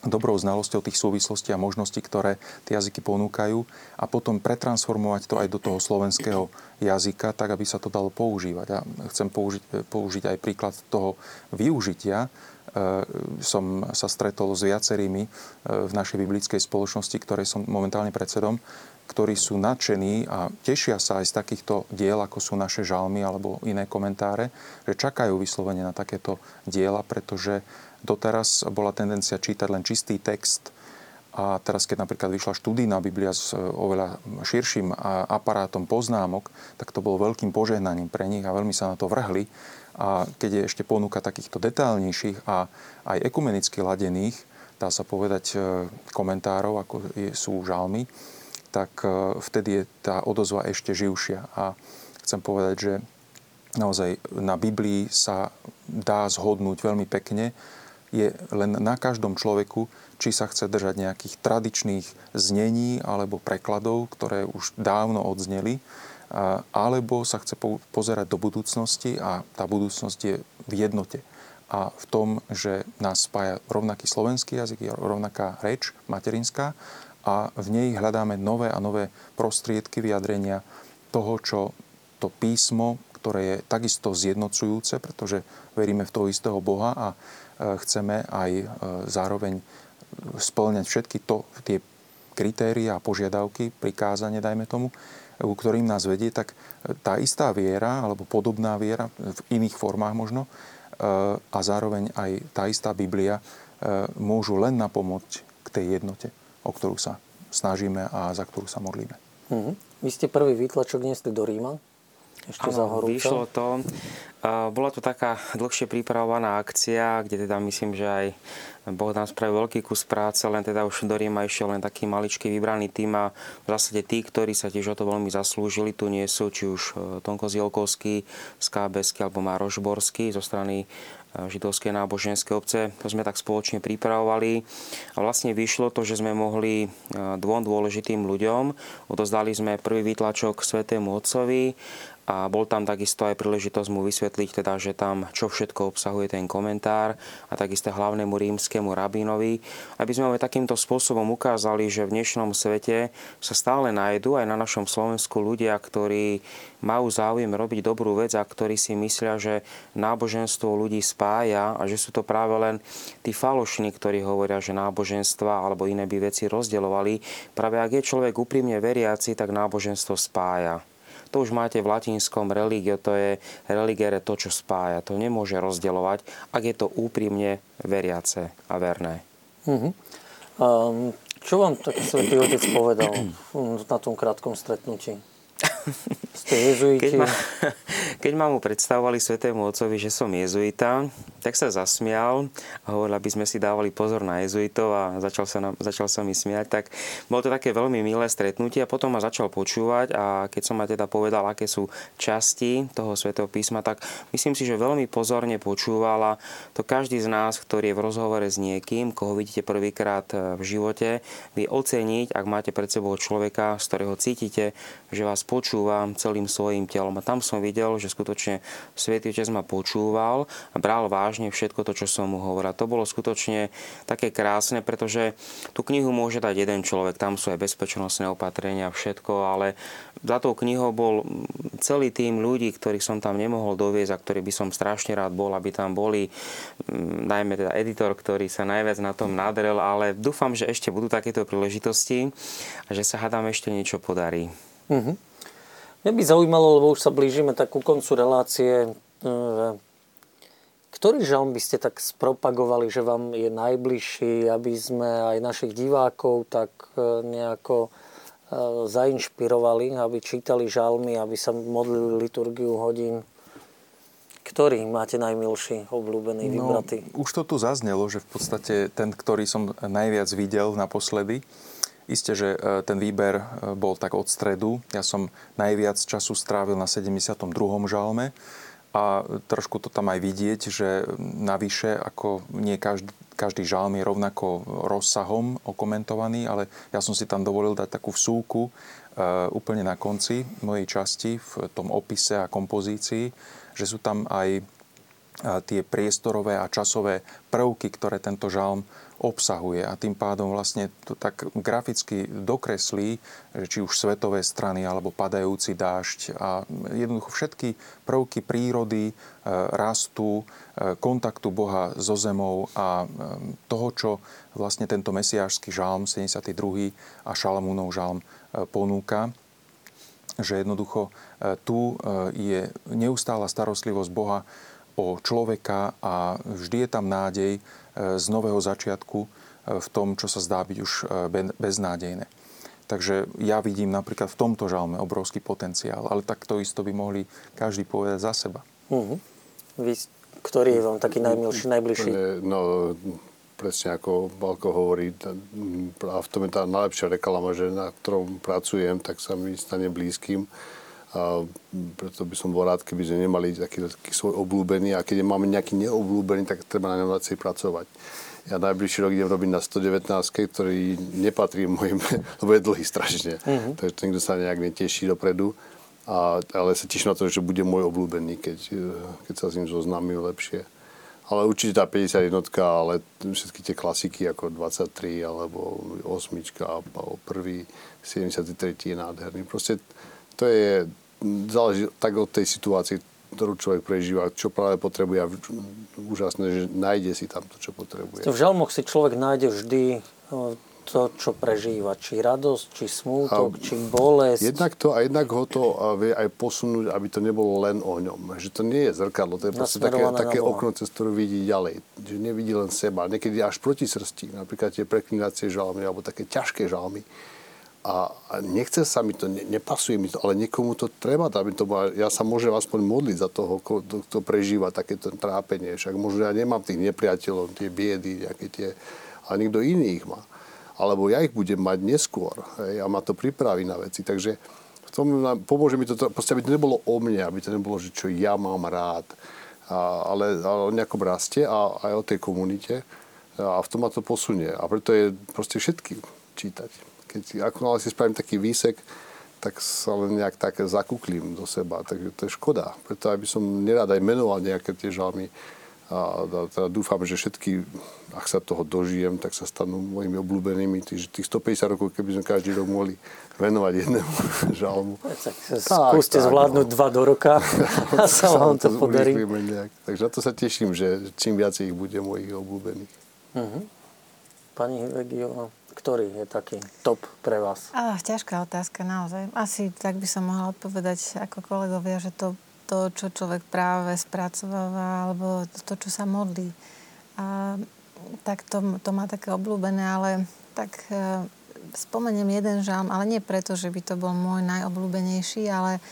dobrou znalosťou tých súvislostí a možností, ktoré tie jazyky ponúkajú a potom pretransformovať to aj do toho slovenského jazyka, tak aby sa to dalo používať. A chcem použiť, použiť aj príklad toho využitia. E, som sa stretol s viacerými e, v našej biblickej spoločnosti, ktorej som momentálne predsedom, ktorí sú nadšení a tešia sa aj z takýchto diel, ako sú naše žalmy alebo iné komentáre, že čakajú vyslovene na takéto diela, pretože doteraz bola tendencia čítať len čistý text a teraz, keď napríklad vyšla študijná Biblia s e, oveľa širším aparátom poznámok, tak to bolo veľkým požehnaním pre nich a veľmi sa na to vrhli. A keď je ešte ponuka takýchto detálnejších a aj ekumenicky ladených, dá sa povedať, e, komentárov, ako sú žalmy, tak e, vtedy je tá odozva ešte živšia. A chcem povedať, že naozaj na Biblii sa dá zhodnúť veľmi pekne je len na každom človeku, či sa chce držať nejakých tradičných znení alebo prekladov, ktoré už dávno odzneli, alebo sa chce pozerať do budúcnosti a tá budúcnosť je v jednote. A v tom, že nás spája rovnaký slovenský jazyk, rovnaká reč materinská a v nej hľadáme nové a nové prostriedky vyjadrenia toho, čo to písmo, ktoré je takisto zjednocujúce, pretože veríme v toho istého Boha a chceme aj e, zároveň splňať všetky to, tie kritéria a požiadavky, prikázanie, dajme tomu, ku ktorým nás vedie, tak e, tá istá viera, alebo podobná viera, v iných formách možno, a zároveň aj tá istá Biblia môžu len napomôcť k tej jednote, o ktorú sa snažíme a za ktorú sa modlíme. Mm-hmm. Vy ste prvý výtlačok nesli do Ríma? Ešte ano, za horúco? vyšlo to. Bola to taká dlhšie pripravovaná akcia, kde teda myslím, že aj Boh nám spravil veľký kus práce, len teda už do Ríma išiel len taký maličký vybraný tým a v zásade tí, ktorí sa tiež o to veľmi zaslúžili, tu nie sú či už e, Tonko Zielkovský z KBSky alebo Mároš Borský zo strany e, židovskej náboženskej obce. To sme tak spoločne pripravovali a vlastne vyšlo to, že sme mohli e, dvom dôležitým ľuďom, odozdali sme prvý výtlačok Svetému Otcovi a bol tam takisto aj príležitosť mu vysvetliť, teda, že tam čo všetko obsahuje ten komentár a takisto hlavnému rímskému rabínovi, aby sme aj takýmto spôsobom ukázali, že v dnešnom svete sa stále nájdú aj na našom Slovensku ľudia, ktorí majú záujem robiť dobrú vec a ktorí si myslia, že náboženstvo ľudí spája a že sú to práve len tí falošní, ktorí hovoria, že náboženstva alebo iné by veci rozdeľovali. Práve ak je človek úprimne veriaci, tak náboženstvo spája. To už máte v latinskom religio, to je religere to, čo spája. To nemôže rozdeľovať, ak je to úprimne veriace a verné. Uh-huh. Um, čo vám taký svätý Otec povedal na tom krátkom stretnutí? Ste jezuiti? Keď ma, keď ma mu predstavovali svetému otcovi, že som jezuita, tak sa zasmial a hovoril, aby sme si dávali pozor na jezuitov a začal sa, začal sa mi smiať. Tak bolo to také veľmi milé stretnutie a potom ma začal počúvať a keď som ma teda povedal, aké sú časti toho svetého písma, tak myslím si, že veľmi pozorne počúvala to každý z nás, ktorý je v rozhovore s niekým, koho vidíte prvýkrát v živote, vie oceniť, ak máte pred sebou človeka, z ktorého cítite, že vás počúva počúvam celým svojim telom. A tam som videl, že skutočne Svetý Otec ma počúval a bral vážne všetko to, čo som mu hovoril. To bolo skutočne také krásne, pretože tú knihu môže dať jeden človek, tam sú aj bezpečnostné opatrenia, všetko, ale za tou knihou bol celý tým ľudí, ktorých som tam nemohol doviezť a ktorý by som strašne rád bol, aby tam boli, mm, najmä teda editor, ktorý sa najviac na tom nadrel, ale dúfam, že ešte budú takéto príležitosti a že sa hádam ešte niečo podarí. Uh-huh. Mňa by zaujímalo, lebo už sa blížime tak ku koncu relácie, že ktorý žalm by ste tak spropagovali, že vám je najbližší, aby sme aj našich divákov tak e, nejako e, zainšpirovali, aby čítali žalmy, aby sa modlili liturgiu hodín? Ktorý máte najmilší, obľúbený, vybratý? No, už to tu zaznelo, že v podstate ten, ktorý som najviac videl naposledy, Isté, že e, ten výber bol tak od stredu. Ja som najviac času strávil na 72. žalme a trošku to tam aj vidieť, že navyše, ako nie každý, každý žalm je rovnako rozsahom okomentovaný, ale ja som si tam dovolil dať takú vsúku e, úplne na konci mojej časti v tom opise a kompozícii, že sú tam aj e, tie priestorové a časové prvky, ktoré tento žalm obsahuje a tým pádom vlastne to tak graficky dokreslí, že či už svetové strany alebo padajúci dážď a jednoducho všetky prvky prírody, e, rastu, e, kontaktu Boha so zemou a e, toho, čo vlastne tento mesiášsky žalm 72. a Šalamúnov žalm ponúka že jednoducho tu je neustála starostlivosť Boha o človeka a vždy je tam nádej, z nového začiatku e, v tom, čo sa zdá byť už e, beznádejné. Takže ja vidím napríklad v tomto žalme obrovský potenciál, ale takto isto by mohli každý povedať za seba. Uh-huh. Vy, ktorý je vám taký najmilší, najbližší? No, presne ako Balko hovorí, a v tom je tá najlepšia reklama, že na ktorom pracujem, tak sa mi stane blízkym. A preto by som bol rád, keby sme nemali taký, taký svoj obľúbený a keď máme nejaký neobľúbený, tak treba na ňom viacej pracovať. Ja najbližší rok idem robiť na 119, ktorý nepatrí mojim, lebo je dlhý strašne. Uh-huh. Takže to nikto sa nejak neteší dopredu. A, ale sa teším na to, že bude môj obľúbený, keď, keď sa s ním zoznámim lepšie. Ale určite tá 50 jednotka, ale všetky tie klasiky ako 23 alebo 8 alebo prvý 73 je nádherný. Proste to je záleží tak od tej situácie, ktorú človek prežíva, čo práve potrebuje a úžasné, že nájde si tam to, čo potrebuje. V žalmoch si človek nájde vždy to, čo prežíva. Či radosť, či smútok, a či bolesť. Jednak to a jednak ho to vie aj posunúť, aby to nebolo len o ňom. Že to nie je zrkadlo, to je proste také, také okno, cez ktoré vidí ďalej. Že nevidí len seba. Niekedy až proti srsti. Napríklad tie preklinacie žalmy alebo také ťažké žalmy a, nechce sa mi to, ne, nepasuje mi to, ale niekomu to treba, aby to bola, ja sa môžem aspoň modliť za toho, kto, kto prežíva takéto trápenie. Však možno ja nemám tých nepriateľov, tie biedy, nejaké tie, ale niekto iný ich má. Alebo ja ich budem mať neskôr hej, a ma to pripraví na veci. Takže v tom pomôže mi to, proste, aby to nebolo o mne, aby to nebolo, že čo ja mám rád, a, ale, ale o nejakom raste a aj o tej komunite a v tom ma to posunie. A preto je proste všetkým čítať keď ako si spravím taký výsek, tak sa len nejak tak zakuklím do seba. Takže to je škoda. Preto aj by som nerád aj menoval nejaké tie žalmy. A teda dúfam, že všetky, ak sa toho dožijem, tak sa stanú mojimi obľúbenými. Tých, tých 150 rokov, keby sme každý rok mohli venovať jednému žalmu. Tak, skúste tak, zvládnuť no. dva do roka a sa vám to podarí. Nejak. Takže na to sa teším, že čím viac ich bude mojich obľúbených. Uh-huh. Pani Regio, ktorý je taký top pre vás? Ah, ťažká otázka, naozaj. Asi tak by som mohla odpovedať ako kolegovia, že to, to čo človek práve spracováva, alebo to, čo sa modlí. A, tak to, to má také obľúbené, ale tak e, spomeniem jeden žalm, ale nie preto, že by to bol môj najobľúbenejší, ale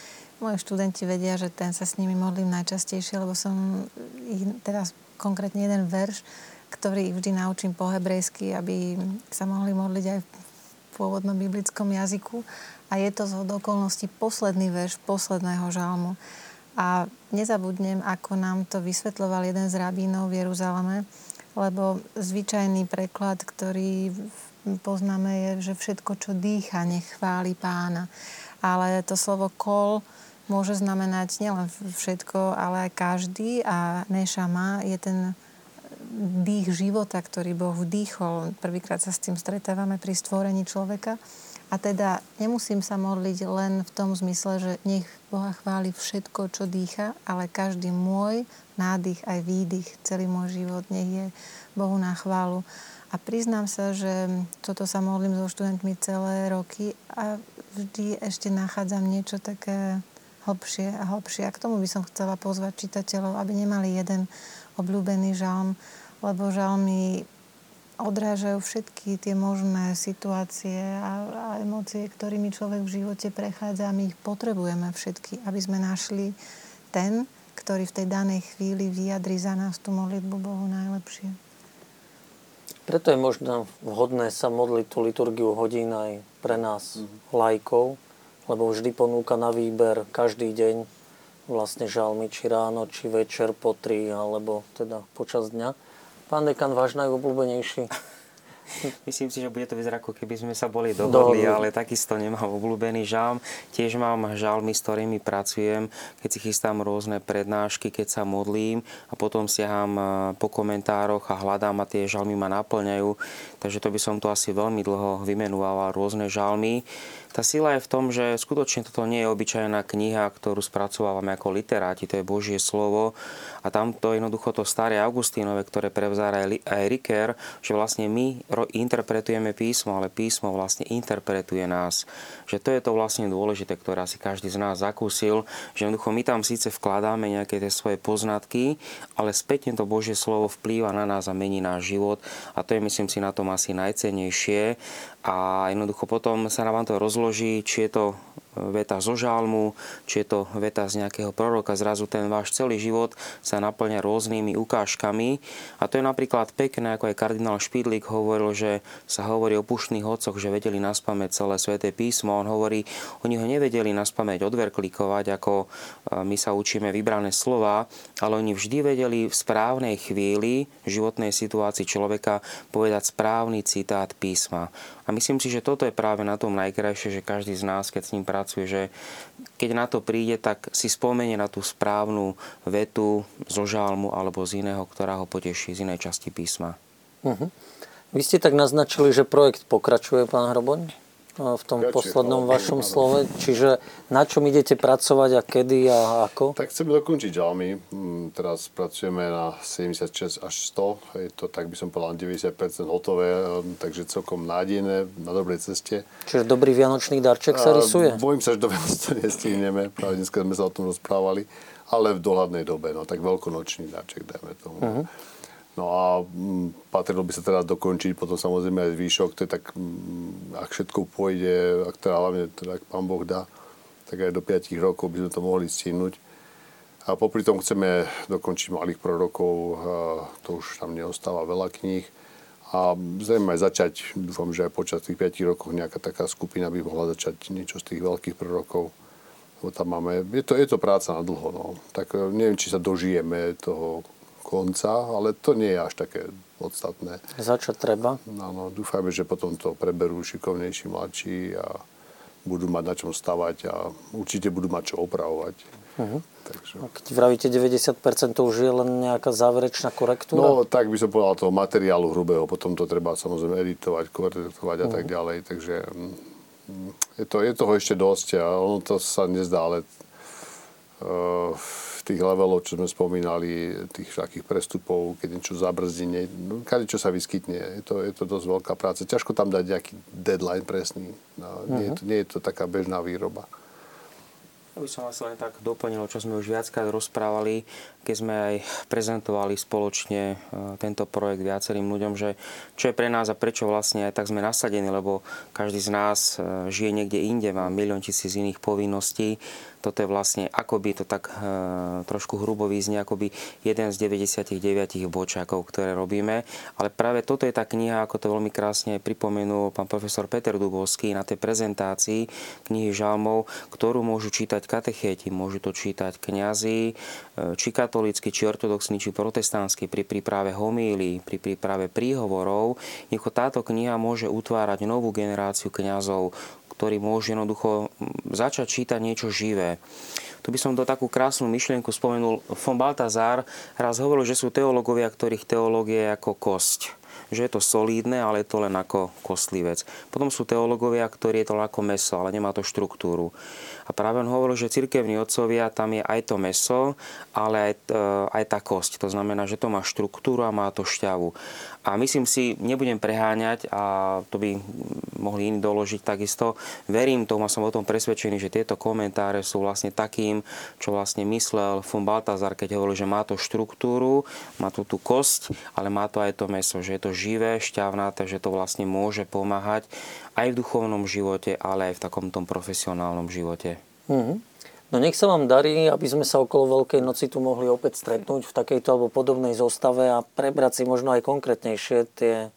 moji študenti vedia, že ten sa s nimi modlím najčastejšie, lebo som ich teraz konkrétne jeden verš ktorý vždy naučím po hebrejsky, aby sa mohli modliť aj v pôvodnom biblickom jazyku. A je to z okolností posledný verš posledného žalmu. A nezabudnem, ako nám to vysvetloval jeden z rabínov v Jeruzaleme, lebo zvyčajný preklad, ktorý poznáme, je, že všetko, čo dýcha, nech chváli pána. ale to slovo kol môže znamenať nielen všetko, ale aj každý a nešama je ten dých života, ktorý Boh vdýchol. Prvýkrát sa s tým stretávame pri stvorení človeka. A teda nemusím sa modliť len v tom zmysle, že nech Boha chváli všetko, čo dýcha, ale každý môj nádych aj výdych, celý môj život, nech je Bohu na chválu. A priznám sa, že toto sa modlím so študentmi celé roky a vždy ešte nachádzam niečo také hlbšie a hlbšie. A k tomu by som chcela pozvať čitateľov, aby nemali jeden obľúbený žalm, lebo žalmy odrážajú všetky tie možné situácie a, a emócie, ktorými človek v živote prechádza a my ich potrebujeme všetky, aby sme našli ten, ktorý v tej danej chvíli vyjadri za nás tú modlitbu Bohu najlepšie. Preto je možno vhodné sa modliť tú liturgiu hodín aj pre nás, mm-hmm. lajkov, lebo vždy ponúka na výber každý deň vlastne žalmy, či ráno, či večer po tri, alebo teda počas dňa. Pán dekan, váš najobľúbenejší? Myslím si, že bude to vyzerať, ako keby sme sa boli dohodli, ale takisto nemám obľúbený žalm. Tiež mám žalmy, s ktorými pracujem, keď si chystám rôzne prednášky, keď sa modlím a potom siaham e, po komentároch a hľadám a tie žalmy ma naplňajú. Takže to by som tu asi veľmi dlho vymenoval rôzne žalmy. Tá sila je v tom, že skutočne toto nie je obyčajná kniha, ktorú spracovávame ako literáti, to je Božie slovo a tamto jednoducho to staré Augustínové, ktoré prevzára aj Riker, že vlastne my interpretujeme písmo, ale písmo vlastne interpretuje nás. Že to je to vlastne dôležité, ktoré si každý z nás zakúsil, že jednoducho my tam síce vkladáme nejaké tie svoje poznatky, ale spätne to Božie slovo vplýva na nás a mení náš život a to je myslím si na tom asi najcenejšie a jednoducho potom sa nám to rozloží, či je to veta zo žálmu, či je to veta z nejakého proroka, zrazu ten váš celý život sa naplňa rôznymi ukážkami. A to je napríklad pekné, ako aj kardinál Špidlík hovoril, že sa hovorí o pušných hodcoch, že vedeli naspamäť celé sväté písmo. On hovorí, oni ho nevedeli naspamäť odverklikovať, ako e, my sa učíme vybrané slova, ale oni vždy vedeli v správnej chvíli v životnej situácii človeka povedať správny citát písma. A myslím si, že toto je práve na tom najkrajšie, že každý z nás, keď s ním pracuje, že keď na to príde, tak si spomenie na tú správnu vetu zo žálmu alebo z iného, ktorá ho poteší z inej časti písma. Uh-huh. Vy ste tak naznačili, že projekt pokračuje, pán Hroboň? V tom Kači, poslednom no, vašom no, slove. Čiže na čom idete pracovať a kedy a ako? Tak chceme dokončiť žalmy. Mm, teraz pracujeme na 76 až 100. Je to, tak by som povedal, 90% hotové, ehm, takže celkom nádejné, na dobrej ceste. Čiže dobrý vianočný darček sa rysuje? Bojím sa, že do Vianoc to nestihneme. Práve dneska sme sa o tom rozprávali. Ale v dohľadnej dobe, no tak veľkonočný darček, dajme tomu. Uh-huh. No a mm, patrilo by sa teda dokončiť potom samozrejme aj zvýšok, to je tak, mm, ak všetko pôjde, ak teda hlavne teda, ak pán Boh dá, tak aj do 5 rokov by sme to mohli stihnúť. A popri tom chceme dokončiť malých prorokov, to už tam neostáva veľa kníh. A zrejme aj začať, dúfam, že aj počas tých 5 rokov nejaká taká skupina by mohla začať niečo z tých veľkých prorokov. Lebo tam máme, je to, je to práca na dlho. No. Tak e, neviem, či sa dožijeme toho konca, ale to nie je až také podstatné. Začať treba. Áno, dúfajme, že potom to preberú šikovnejší mladší a budú mať na čom stavať a určite budú mať čo opravovať. Uh-huh. Takže... A keď vravíte 90%, to už je len nejaká záverečná korektúra? No, tak by som povedal toho materiálu hrubého. Potom to treba samozrejme editovať, korektovať a uh-huh. tak ďalej. Takže mm, je, to, je toho ešte dosť a ono to sa nezdá, ale uh, tých levelov, čo sme spomínali, tých takých prestupov, keď niečo zabrzdí, nie, no, kade čo sa vyskytne. Je to, je to dosť veľká práca. Ťažko tam dať nejaký deadline presný. No, uh-huh. nie, je to, nie je to taká bežná výroba. Ja by som vás len tak doplnil, čo sme už viackrát rozprávali, keď sme aj prezentovali spoločne e, tento projekt viacerým ľuďom, že čo je pre nás a prečo vlastne aj tak sme nasadení, lebo každý z nás e, žije niekde inde, má milión tisíc iných povinností toto je vlastne, akoby to tak e, trošku hrubo význie, akoby jeden z 99 bočákov, ktoré robíme. Ale práve toto je tá kniha, ako to veľmi krásne pripomenul pán profesor Peter Dubovský na tej prezentácii knihy Žalmov, ktorú môžu čítať katechéti, môžu to čítať kňazi, či katolícky, či ortodoxní, či protestantskí pri príprave homíly, pri príprave príhovorov. Nech táto kniha môže utvárať novú generáciu kňazov, ktorí môžu jednoducho začať čítať niečo živé. Tu by som to takú krásnu myšlienku spomenul. Von Baltazar raz hovoril, že sú teológovia, ktorých teológie je ako kosť že je to solídne, ale je to len ako kostlivec. Potom sú teológovia, ktorí je to ako meso, ale nemá to štruktúru. A práve on hovoril, že cirkevní otcovia, tam je aj to meso, ale aj, e, aj tá kosť. To znamená, že to má štruktúru a má to šťavu. A myslím si, nebudem preháňať a to by mohli iní doložiť takisto. Verím tomu a som o tom presvedčený, že tieto komentáre sú vlastne takým, čo vlastne myslel von Baltazar, keď hovoril, že má to štruktúru, má to tú kosť, ale má to aj to meso, že je to živé, šťavnaté, že to vlastne môže pomáhať aj v duchovnom živote, ale aj v takom tom profesionálnom živote. Mm-hmm. No nech sa vám darí, aby sme sa okolo Veľkej noci tu mohli opäť stretnúť v takejto alebo podobnej zostave a prebrať si možno aj konkrétnejšie tie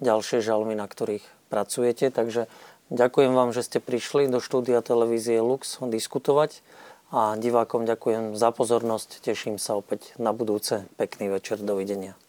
ďalšie žalmy, na ktorých pracujete. Takže ďakujem vám, že ste prišli do štúdia televízie Lux diskutovať a divákom ďakujem za pozornosť. Teším sa opäť na budúce. Pekný večer. Dovidenia.